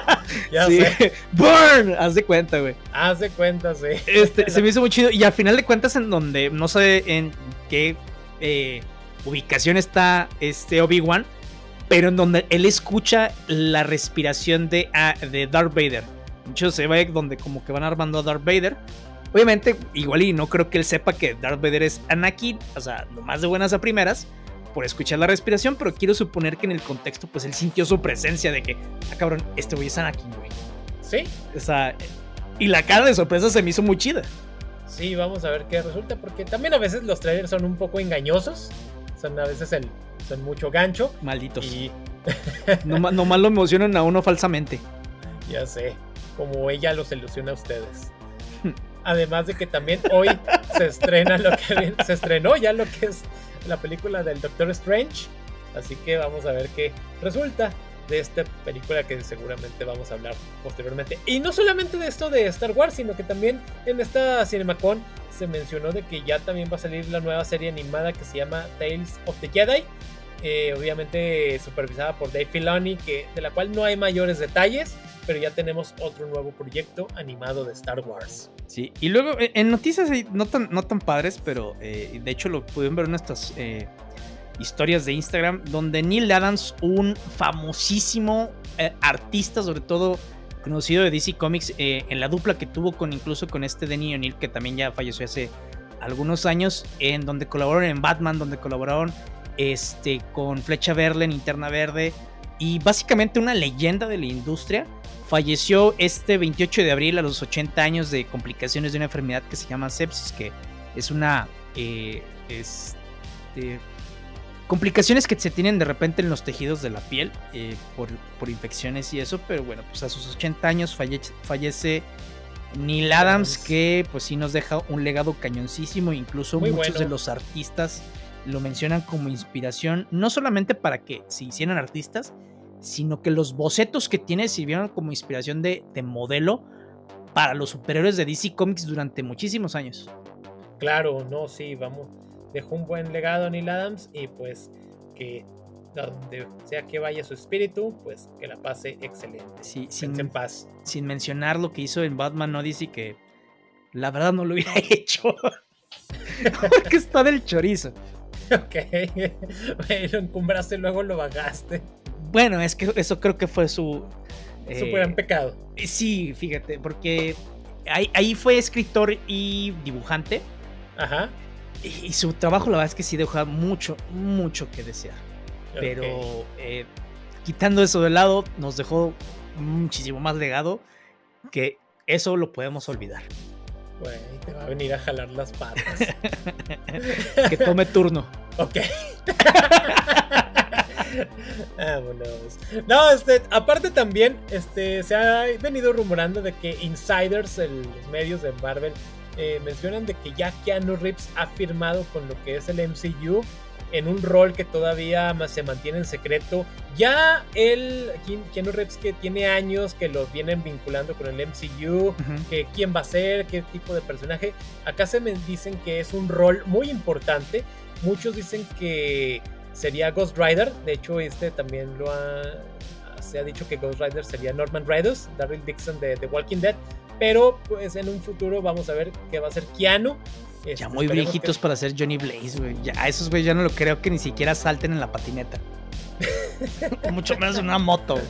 ya sé. ¡Burn! Haz de cuenta, güey. Haz de cuenta, sí. Este, se me hizo muy chido. Y al final de cuentas, en donde no sé en qué eh, ubicación está este Obi-Wan, pero en donde él escucha la respiración de, ah, de Darth Vader. Mucho se ve donde como que van armando a Darth Vader. Obviamente, igual y no creo que él sepa que Darth Vader es Anakin, o sea, más de buenas a primeras. por escuchar la respiración, pero quiero suponer que en el contexto, pues él sintió su presencia de que, ah, cabrón, este güey es Anakin, güey. Sí. O sea, y la cara de sorpresa se me hizo muy chida. Sí, vamos a ver qué resulta, porque también a veces los trailers son un poco engañosos. Son a veces el, son mucho gancho. Malditos. Y... nomás, nomás lo emocionan a uno falsamente. Ya sé, como ella los ilusiona a ustedes. Además de que también hoy se estrena lo que se estrenó ya lo que es la película del Doctor Strange. Así que vamos a ver qué resulta de esta película que seguramente vamos a hablar posteriormente. Y no solamente de esto de Star Wars, sino que también en esta CinemaCon se mencionó de que ya también va a salir la nueva serie animada que se llama Tales of the Jedi. Eh, obviamente supervisada por Dave Filoni, que, de la cual no hay mayores detalles, pero ya tenemos otro nuevo proyecto animado de Star Wars. Sí, y luego eh, en noticias no tan, no tan padres, pero eh, de hecho lo pudieron ver en estas historias de Instagram, donde Neil Adams, un famosísimo artista, sobre todo conocido de DC Comics, en la dupla que tuvo con incluso con este Denny O'Neill, que también ya falleció hace algunos años, en donde colaboraron en Batman, donde colaboraron este, con Flecha Verde, Interna Verde, y básicamente una leyenda de la industria. Falleció este 28 de abril a los 80 años de complicaciones de una enfermedad que se llama sepsis, que es una... Eh, este, complicaciones que se tienen de repente en los tejidos de la piel eh, por, por, infecciones y eso, pero bueno, pues a sus 80 años fallece, fallece Neil Adams, que pues sí nos deja un legado cañoncísimo, incluso muchos de los artistas lo mencionan como inspiración, no solamente para que se hicieran artistas, sino que los bocetos que tiene sirvieron como inspiración de, modelo para los superhéroes de DC Comics durante muchísimos años. Claro, no, sí, vamos. Dejó un buen legado Neil Adams y pues que donde sea que vaya su espíritu, pues que la pase excelente. Sí, sin, en paz. Sin mencionar lo que hizo en Batman Odyssey, que la verdad no lo hubiera hecho. Porque está del chorizo. Ok. lo encumbraste y luego lo bajaste. Bueno, es que eso creo que fue su. Su gran eh, pecado. Sí, fíjate, porque ahí, fue escritor y dibujante. Ajá. Y, su trabajo, la verdad es que sí deja mucho, mucho que desear. Pero eh, quitando eso de lado, nos dejó muchísimo más legado que eso lo podemos olvidar. Güey, te va a venir a jalar las patas. que tome turno. Ok. Vámonos. No, este, aparte también, este, se ha venido rumorando de que insiders, los medios de Marvel, eh, mencionan de que ya Keanu Reeves ha firmado con lo que es el MCU en un rol que todavía se mantiene en secreto. Ya él, Keanu Reeves, que tiene años que lo vienen vinculando con el MCU, que quién va a ser, qué tipo de personaje. Acá se me dicen que es un rol muy importante. Muchos dicen que sería Ghost Rider. De hecho, este también lo ha. Se ha dicho que Ghost Rider sería Norman Reedus, Daryl Dixon de The Walking Dead. Pero pues en un futuro vamos a ver qué va a ser Keanu ya este, muy viejitos para ser Johnny Blaze, güey. Ya, esos güey ya no lo creo que ni siquiera salten en la patineta. Mucho menos en una moto.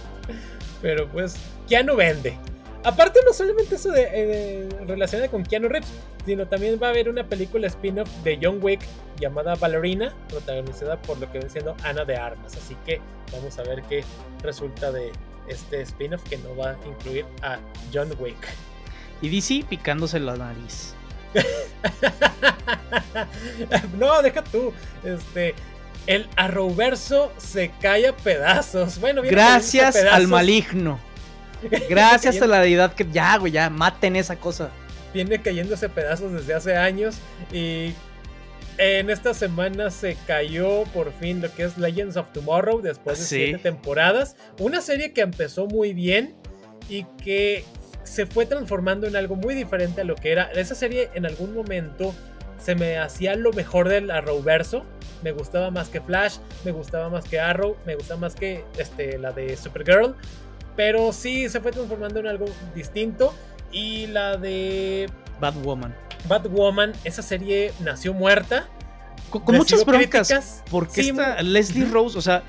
Pero pues, Keanu vende. Aparte, no solamente eso de, eh, relacionado con Keanu Reeves, sino también va a haber una película spin-off de John Wick llamada Ballerina, protagonizada por lo que ven siendo Ana de Armas. Así que vamos a ver qué resulta de este spin-off que no va a incluir a John Wick. Y DC picándose la nariz. no, deja tú. Este. El Arrowverso se cae a pedazos. Bueno, gracias al maligno. Gracias a la deidad que ya, güey, ya maten esa cosa. Viene cayéndose pedazos desde hace años y en esta semana se cayó por fin lo que es Legends of Tomorrow después de siete temporadas. Una serie que empezó muy bien y que se fue transformando en algo muy diferente a lo que era. Esa serie en algún momento se me hacía lo mejor del Arrowverso. Me gustaba más que Flash, me gustaba más que Arrow, me gustaba más que este, la de Supergirl. Pero sí se fue transformando en algo distinto. Y la de Batwoman. Batwoman, esa serie nació muerta. Con, muchas broncas. Porque esta Leslie Rose, o sea,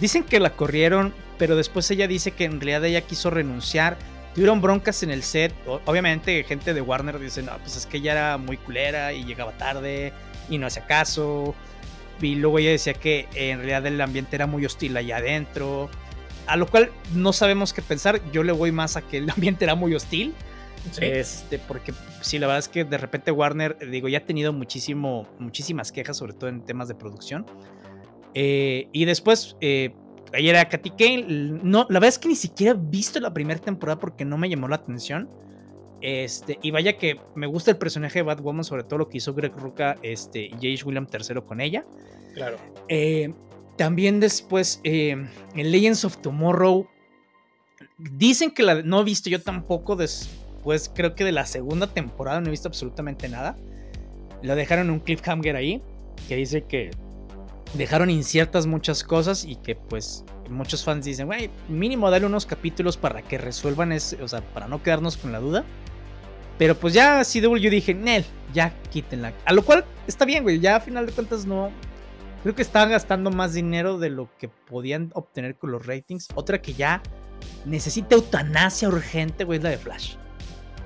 dicen que la corrieron, pero después ella dice que en realidad ella quiso renunciar Tuvieron broncas en el set. Obviamente, gente de Warner dice, no, pues es que ella era muy culera y llegaba tarde y no hacía caso. y luego ella decía que en realidad el ambiente era muy hostil allá adentro. A lo cual no sabemos qué pensar. Yo le voy más a que el ambiente era muy hostil. Este, porque sí, la verdad es que de repente Warner, digo, ya ha tenido muchísimo, muchísimas quejas, sobre todo en temas de producción. Eh, y después, eh, ayer era Katy Kane. No, la verdad es que ni siquiera he visto la primera temporada porque no me llamó la atención. Este, y vaya que me gusta el personaje de Batwoman, sobre todo lo que hizo Greg Rucka este, y J.H. William III con ella. Claro. Eh, también después, en Legends of Tomorrow, dicen que la, no he visto yo tampoco, después creo que de la segunda temporada no he visto absolutamente nada. Lo dejaron un cliffhanger ahí, que dice que dejaron inciertas muchas cosas y que pues muchos fans dicen, güey, mínimo dale unos capítulos para que resuelvan ese, o sea, para no quedarnos con la duda. Pero pues ya CW dije, Nel, ya quítenla. A lo cual está bien, güey, ya a final de cuentas no... Creo que estaban gastando más dinero de lo que podían obtener con los ratings. Otra que ya necesita eutanasia urgente, güey, es la de Flash.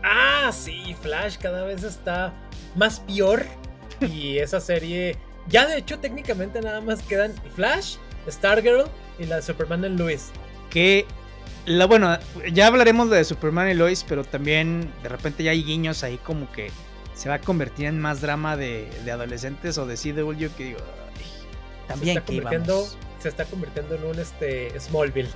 Ah, sí, Flash cada vez está más peor. Y esa serie ya de hecho técnicamente nada más quedan Flash, Stargirl y la de Superman en Lois. Que la bueno, ya hablaremos de Superman y Lois, pero también de repente ya hay guiños ahí como que se va a convertir en más drama de, adolescentes o de CW que digo, también se está, convirtiendo, se está convirtiendo en un este Smallville.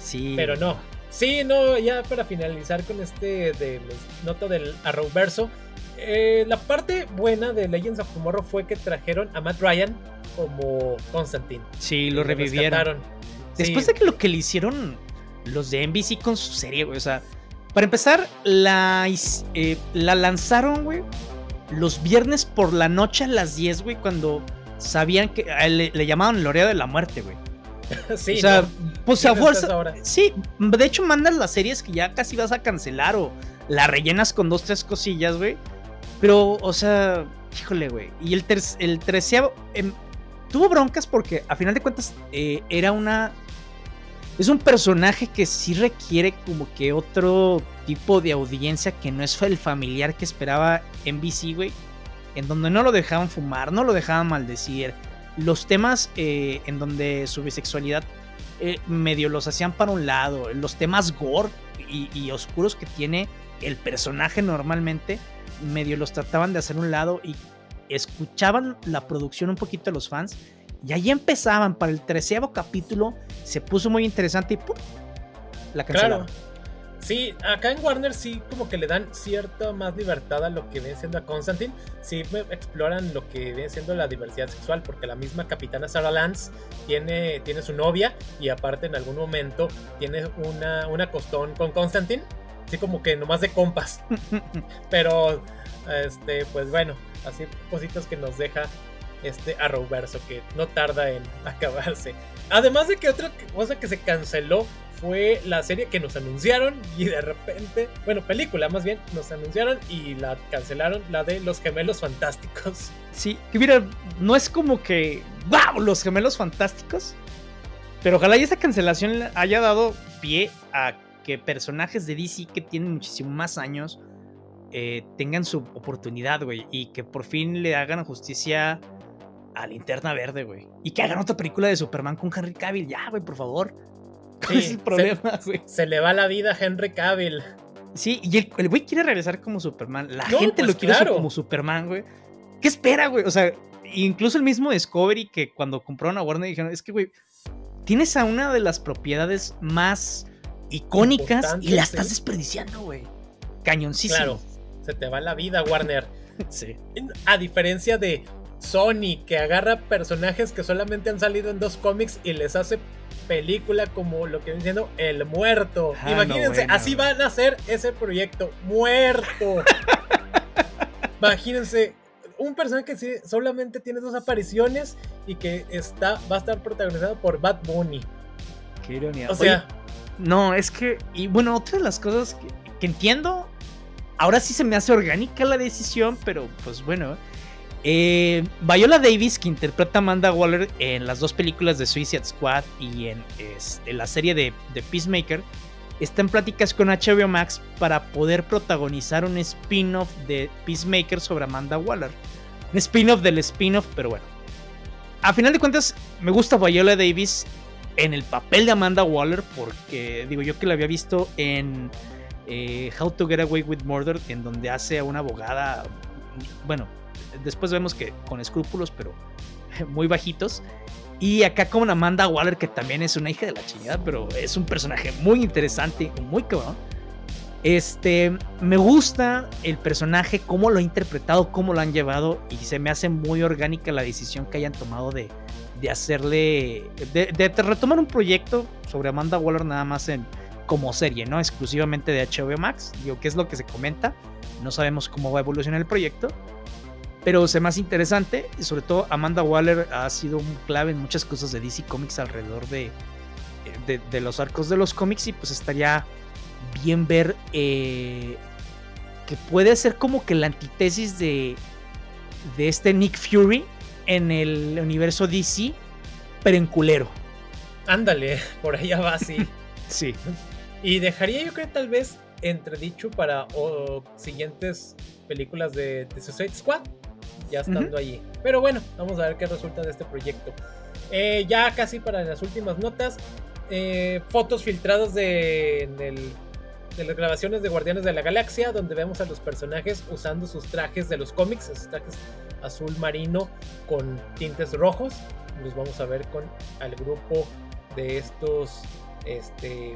Sí. Pero no. Sí, no, ya para finalizar con este de nota del Arrowverso, eh, la parte buena de Legends of Tomorrow fue que trajeron a Matt Ryan como Constantine. Sí, lo revivieron. Después de que lo que le hicieron los de NBC con su serie, güey. O sea, para empezar, la, eh, la lanzaron, güey, los viernes por la noche a las 10, güey, cuando sabían que le, llamaban Lorea de la Muerte, güey. sí, o sea, pues a fuerza. Sí, de hecho mandas las series que ya casi vas a cancelar o la rellenas con dos, tres cosillas, güey. Pero, o sea, híjole, güey. Y el, el treceavo em, tuvo broncas porque, a final de cuentas, eh, era una. Es un personaje que sí requiere como que otro tipo de audiencia que no es el familiar que esperaba NBC, güey. En donde no lo dejaban fumar, no lo dejaban maldecir. Los temas eh, en donde su bisexualidad eh, medio los hacían para un lado. Los temas gore y oscuros que tiene el personaje normalmente medio los trataban de hacer un lado y escuchaban la producción un poquito de los fans. Y ahí empezaban para el treceavo capítulo. Se puso muy interesante y ¡pum! La cancelaron. Claro. Sí, acá en Warner sí como que le dan cierta más libertad a lo que viene siendo a Constantine. Sí exploran lo que viene siendo la diversidad sexual, porque la misma capitana Sarah Lance tiene, tiene su novia y aparte en algún momento tiene una, una costón con Constantine así como que nomás de compas. Pero, este, pues bueno, así cositas que nos deja este Arrowverso que no tarda en acabarse. Además de que otra cosa que se canceló fue la serie que nos anunciaron y de repente, bueno, película más bien, nos anunciaron y la cancelaron, la de Los Gemelos Fantásticos. Sí, que mira, no es como que, ¡wow! Los Gemelos Fantásticos. Pero ojalá y esa cancelación haya dado pie a que personajes de DC que tienen muchísimo más años eh, tengan su oportunidad, güey. Y que por fin le hagan justicia a Linterna Verde, güey. Y que hagan otra película de Superman con Henry Cavill. Ya, güey, por favor. ¿Cuál es el problema, güey? Se le va la vida a Henry Cavill. Sí, y el güey quiere regresar como Superman. La gente lo pues quiere como Superman, güey. ¿Qué espera, güey? O sea, incluso el mismo Discovery que cuando compraron a Warner dijeron, es que, güey, tienes a una de las propiedades más icónicas y la estás desperdiciando, güey. Cañoncísimo. Claro, se te va la vida, Warner. sí. A diferencia de Sony, que agarra personajes que solamente han salido en dos cómics y les hace película como lo que viene diciendo El Muerto. Ah, Imagínense, así van a hacer ese proyecto. Muerto. Imagínense, un personaje que solamente tiene dos apariciones y que está, va a estar protagonizado por Bad Bunny. Qué ironía. O sea, no, es que, y bueno, otra de las cosas que, entiendo, ahora sí se me hace orgánica la decisión, pero pues bueno. Eh, Viola Davis, que interpreta a Amanda Waller en las dos películas de Suicide Squad y en, este, la serie de, de, Peacemaker, está en pláticas con HBO Max para poder protagonizar un spin-off de Peacemaker sobre Amanda Waller. Un spin-off del spin-off, pero bueno. a final de cuentas, me gusta Viola Davis en el papel de Amanda Waller, porque digo yo que la había visto en eh, How to Get Away with Murder, en donde hace a una abogada, bueno, después vemos que con escrúpulos, pero muy bajitos. Y acá con Amanda Waller, que también es una hija de la chingada, pero es un personaje muy interesante, muy cabrón. Este, me gusta el personaje, cómo lo ha interpretado, cómo lo han llevado, y se me hace muy orgánica la decisión que hayan tomado de, de hacerle, de, retomar un proyecto sobre Amanda Waller nada más en como serie, ¿no? Exclusivamente de HBO Max, digo, ¿qué es lo que se comenta? No sabemos cómo va a evolucionar el proyecto, pero se más interesante, y sobre todo Amanda Waller ha sido un clave en muchas cosas de DC Comics alrededor de, de, los arcos de los cómics y pues estaría bien ver eh, que puede ser como que la antítesis de, de este Nick Fury en el universo DC, pero en culero. Ándale, por allá va así. sí. Y dejaría yo creo tal vez entredicho para siguientes películas de, The Suicide Squad, ya estando allí. Pero bueno, vamos a ver qué resulta de este proyecto. Eh, ya casi para las últimas notas, eh, fotos filtradas de, de las grabaciones de Guardianes de la Galaxia, donde vemos a los personajes usando sus trajes de los cómics, esos trajes azul marino con tintes rojos. Los vamos a ver con al grupo de estos este,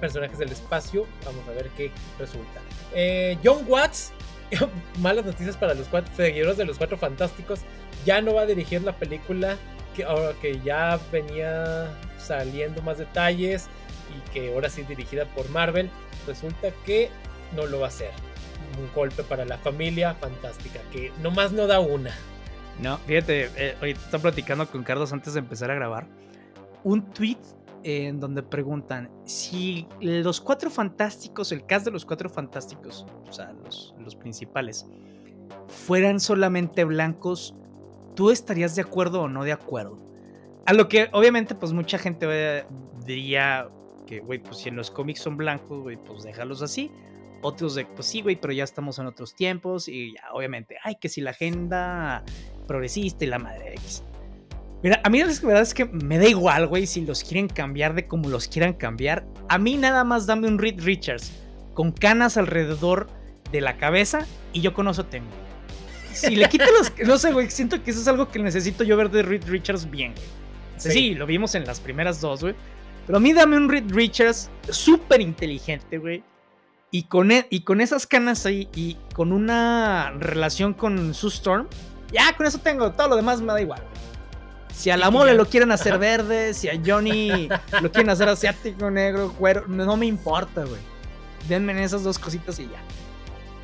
personajes del espacio. Vamos a ver qué resulta. Eh, John Watts, malas noticias para los cuatro, seguidores de los cuatro fantásticos, ya no va a dirigir la película que, ahora que ya venía saliendo más detalles y que ahora sí dirigida por Marvel. Resulta que no lo va a hacer un golpe para la familia fantástica, que nomás no da una. No, fíjate, eh, hoy está platicando con Carlos antes de empezar a grabar. Un tweet en donde preguntan si los cuatro fantásticos, el cast de los cuatro fantásticos, o sea, los, los principales, fueran solamente blancos, ¿tú estarías de acuerdo o no de acuerdo? A lo que obviamente pues mucha gente eh, diría que, güey, pues si en los cómics son blancos, güey, pues déjalos así. Otros de, pues sí, güey, pero ya estamos en otros tiempos y ya, obviamente, ay, que si la agenda progresista y la madre X. Mira, a mí la verdad es que me da igual, güey, si los quieren cambiar de como los quieran cambiar. A mí nada más dame un Reed Richards con canas alrededor de la cabeza y yo con eso tengo. Si le quito los... No sé, güey, siento que eso es algo que necesito yo ver de Reed Richards bien, güey. Sí. sí, lo vimos en las primeras dos, güey. Pero a mí dame un Reed Richards súper inteligente, güey y con, e, y con esas canas ahí y con una relación con Sue Storm, ya con eso tengo, todo lo demás me da igual. Si a la mole lo quieren hacer verde, si a Johnny lo quieren hacer asiático, negro, cuero, no me importa, güey. Denme en esas dos cositas y ya.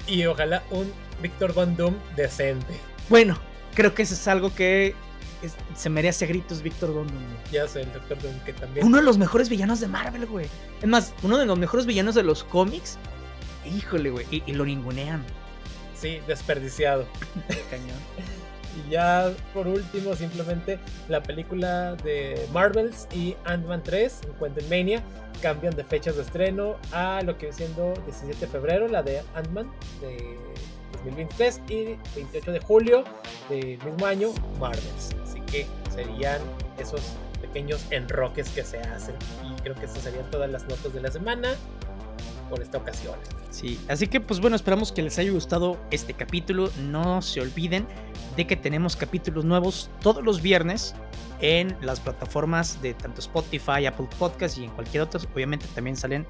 Y ojalá un Victor Von Doom decente. Bueno, creo que eso es algo que se merece gritos Victor Von Doom. Ya sé, el Doctor Doom que también. Uno de los mejores villanos de Marvel, güey. Es más, uno de los mejores villanos de los cómics Híjole, güey. Y, lo ningunean. Sí, desperdiciado. Cañón. Y ya por último, simplemente la película de Marvels y Ant-Man 3, Quantum Mania, cambian de fechas de estreno a lo que viene siendo 17 de febrero, la de Ant-Man de 2023, y 28 de julio del mismo año, Marvels. Así que serían esos pequeños enroques que se hacen. Y creo que estas serían todas las notas de la semana por esta ocasión. Sí, así que pues bueno, esperamos que les haya gustado este capítulo. No se olviden de que tenemos capítulos nuevos todos los viernes en las plataformas de tanto Spotify, Apple Podcasts y en cualquier otro. Obviamente también salen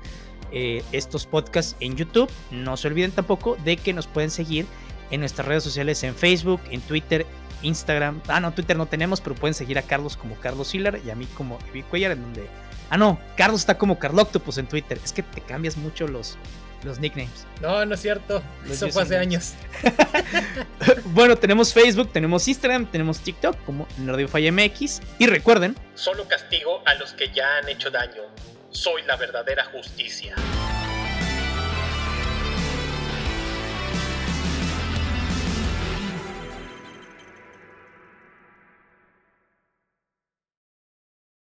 eh, estos podcasts en YouTube. No se olviden tampoco de que nos pueden seguir en nuestras redes sociales en Facebook, en Twitter, Instagram. Ah, no, Twitter no tenemos, pero pueden seguir a Carlos como Carlos Hiller y a mí como Evi Cuellar, en donde Ah, no, Carlos está como Carloctopus en Twitter. Es que te cambias mucho los, los nicknames. No, no es cierto. Eso fue hace años. bueno, tenemos Facebook, tenemos Instagram, tenemos TikTok como MX. Y recuerden: Solo castigo a los que ya han hecho daño. Soy la verdadera justicia.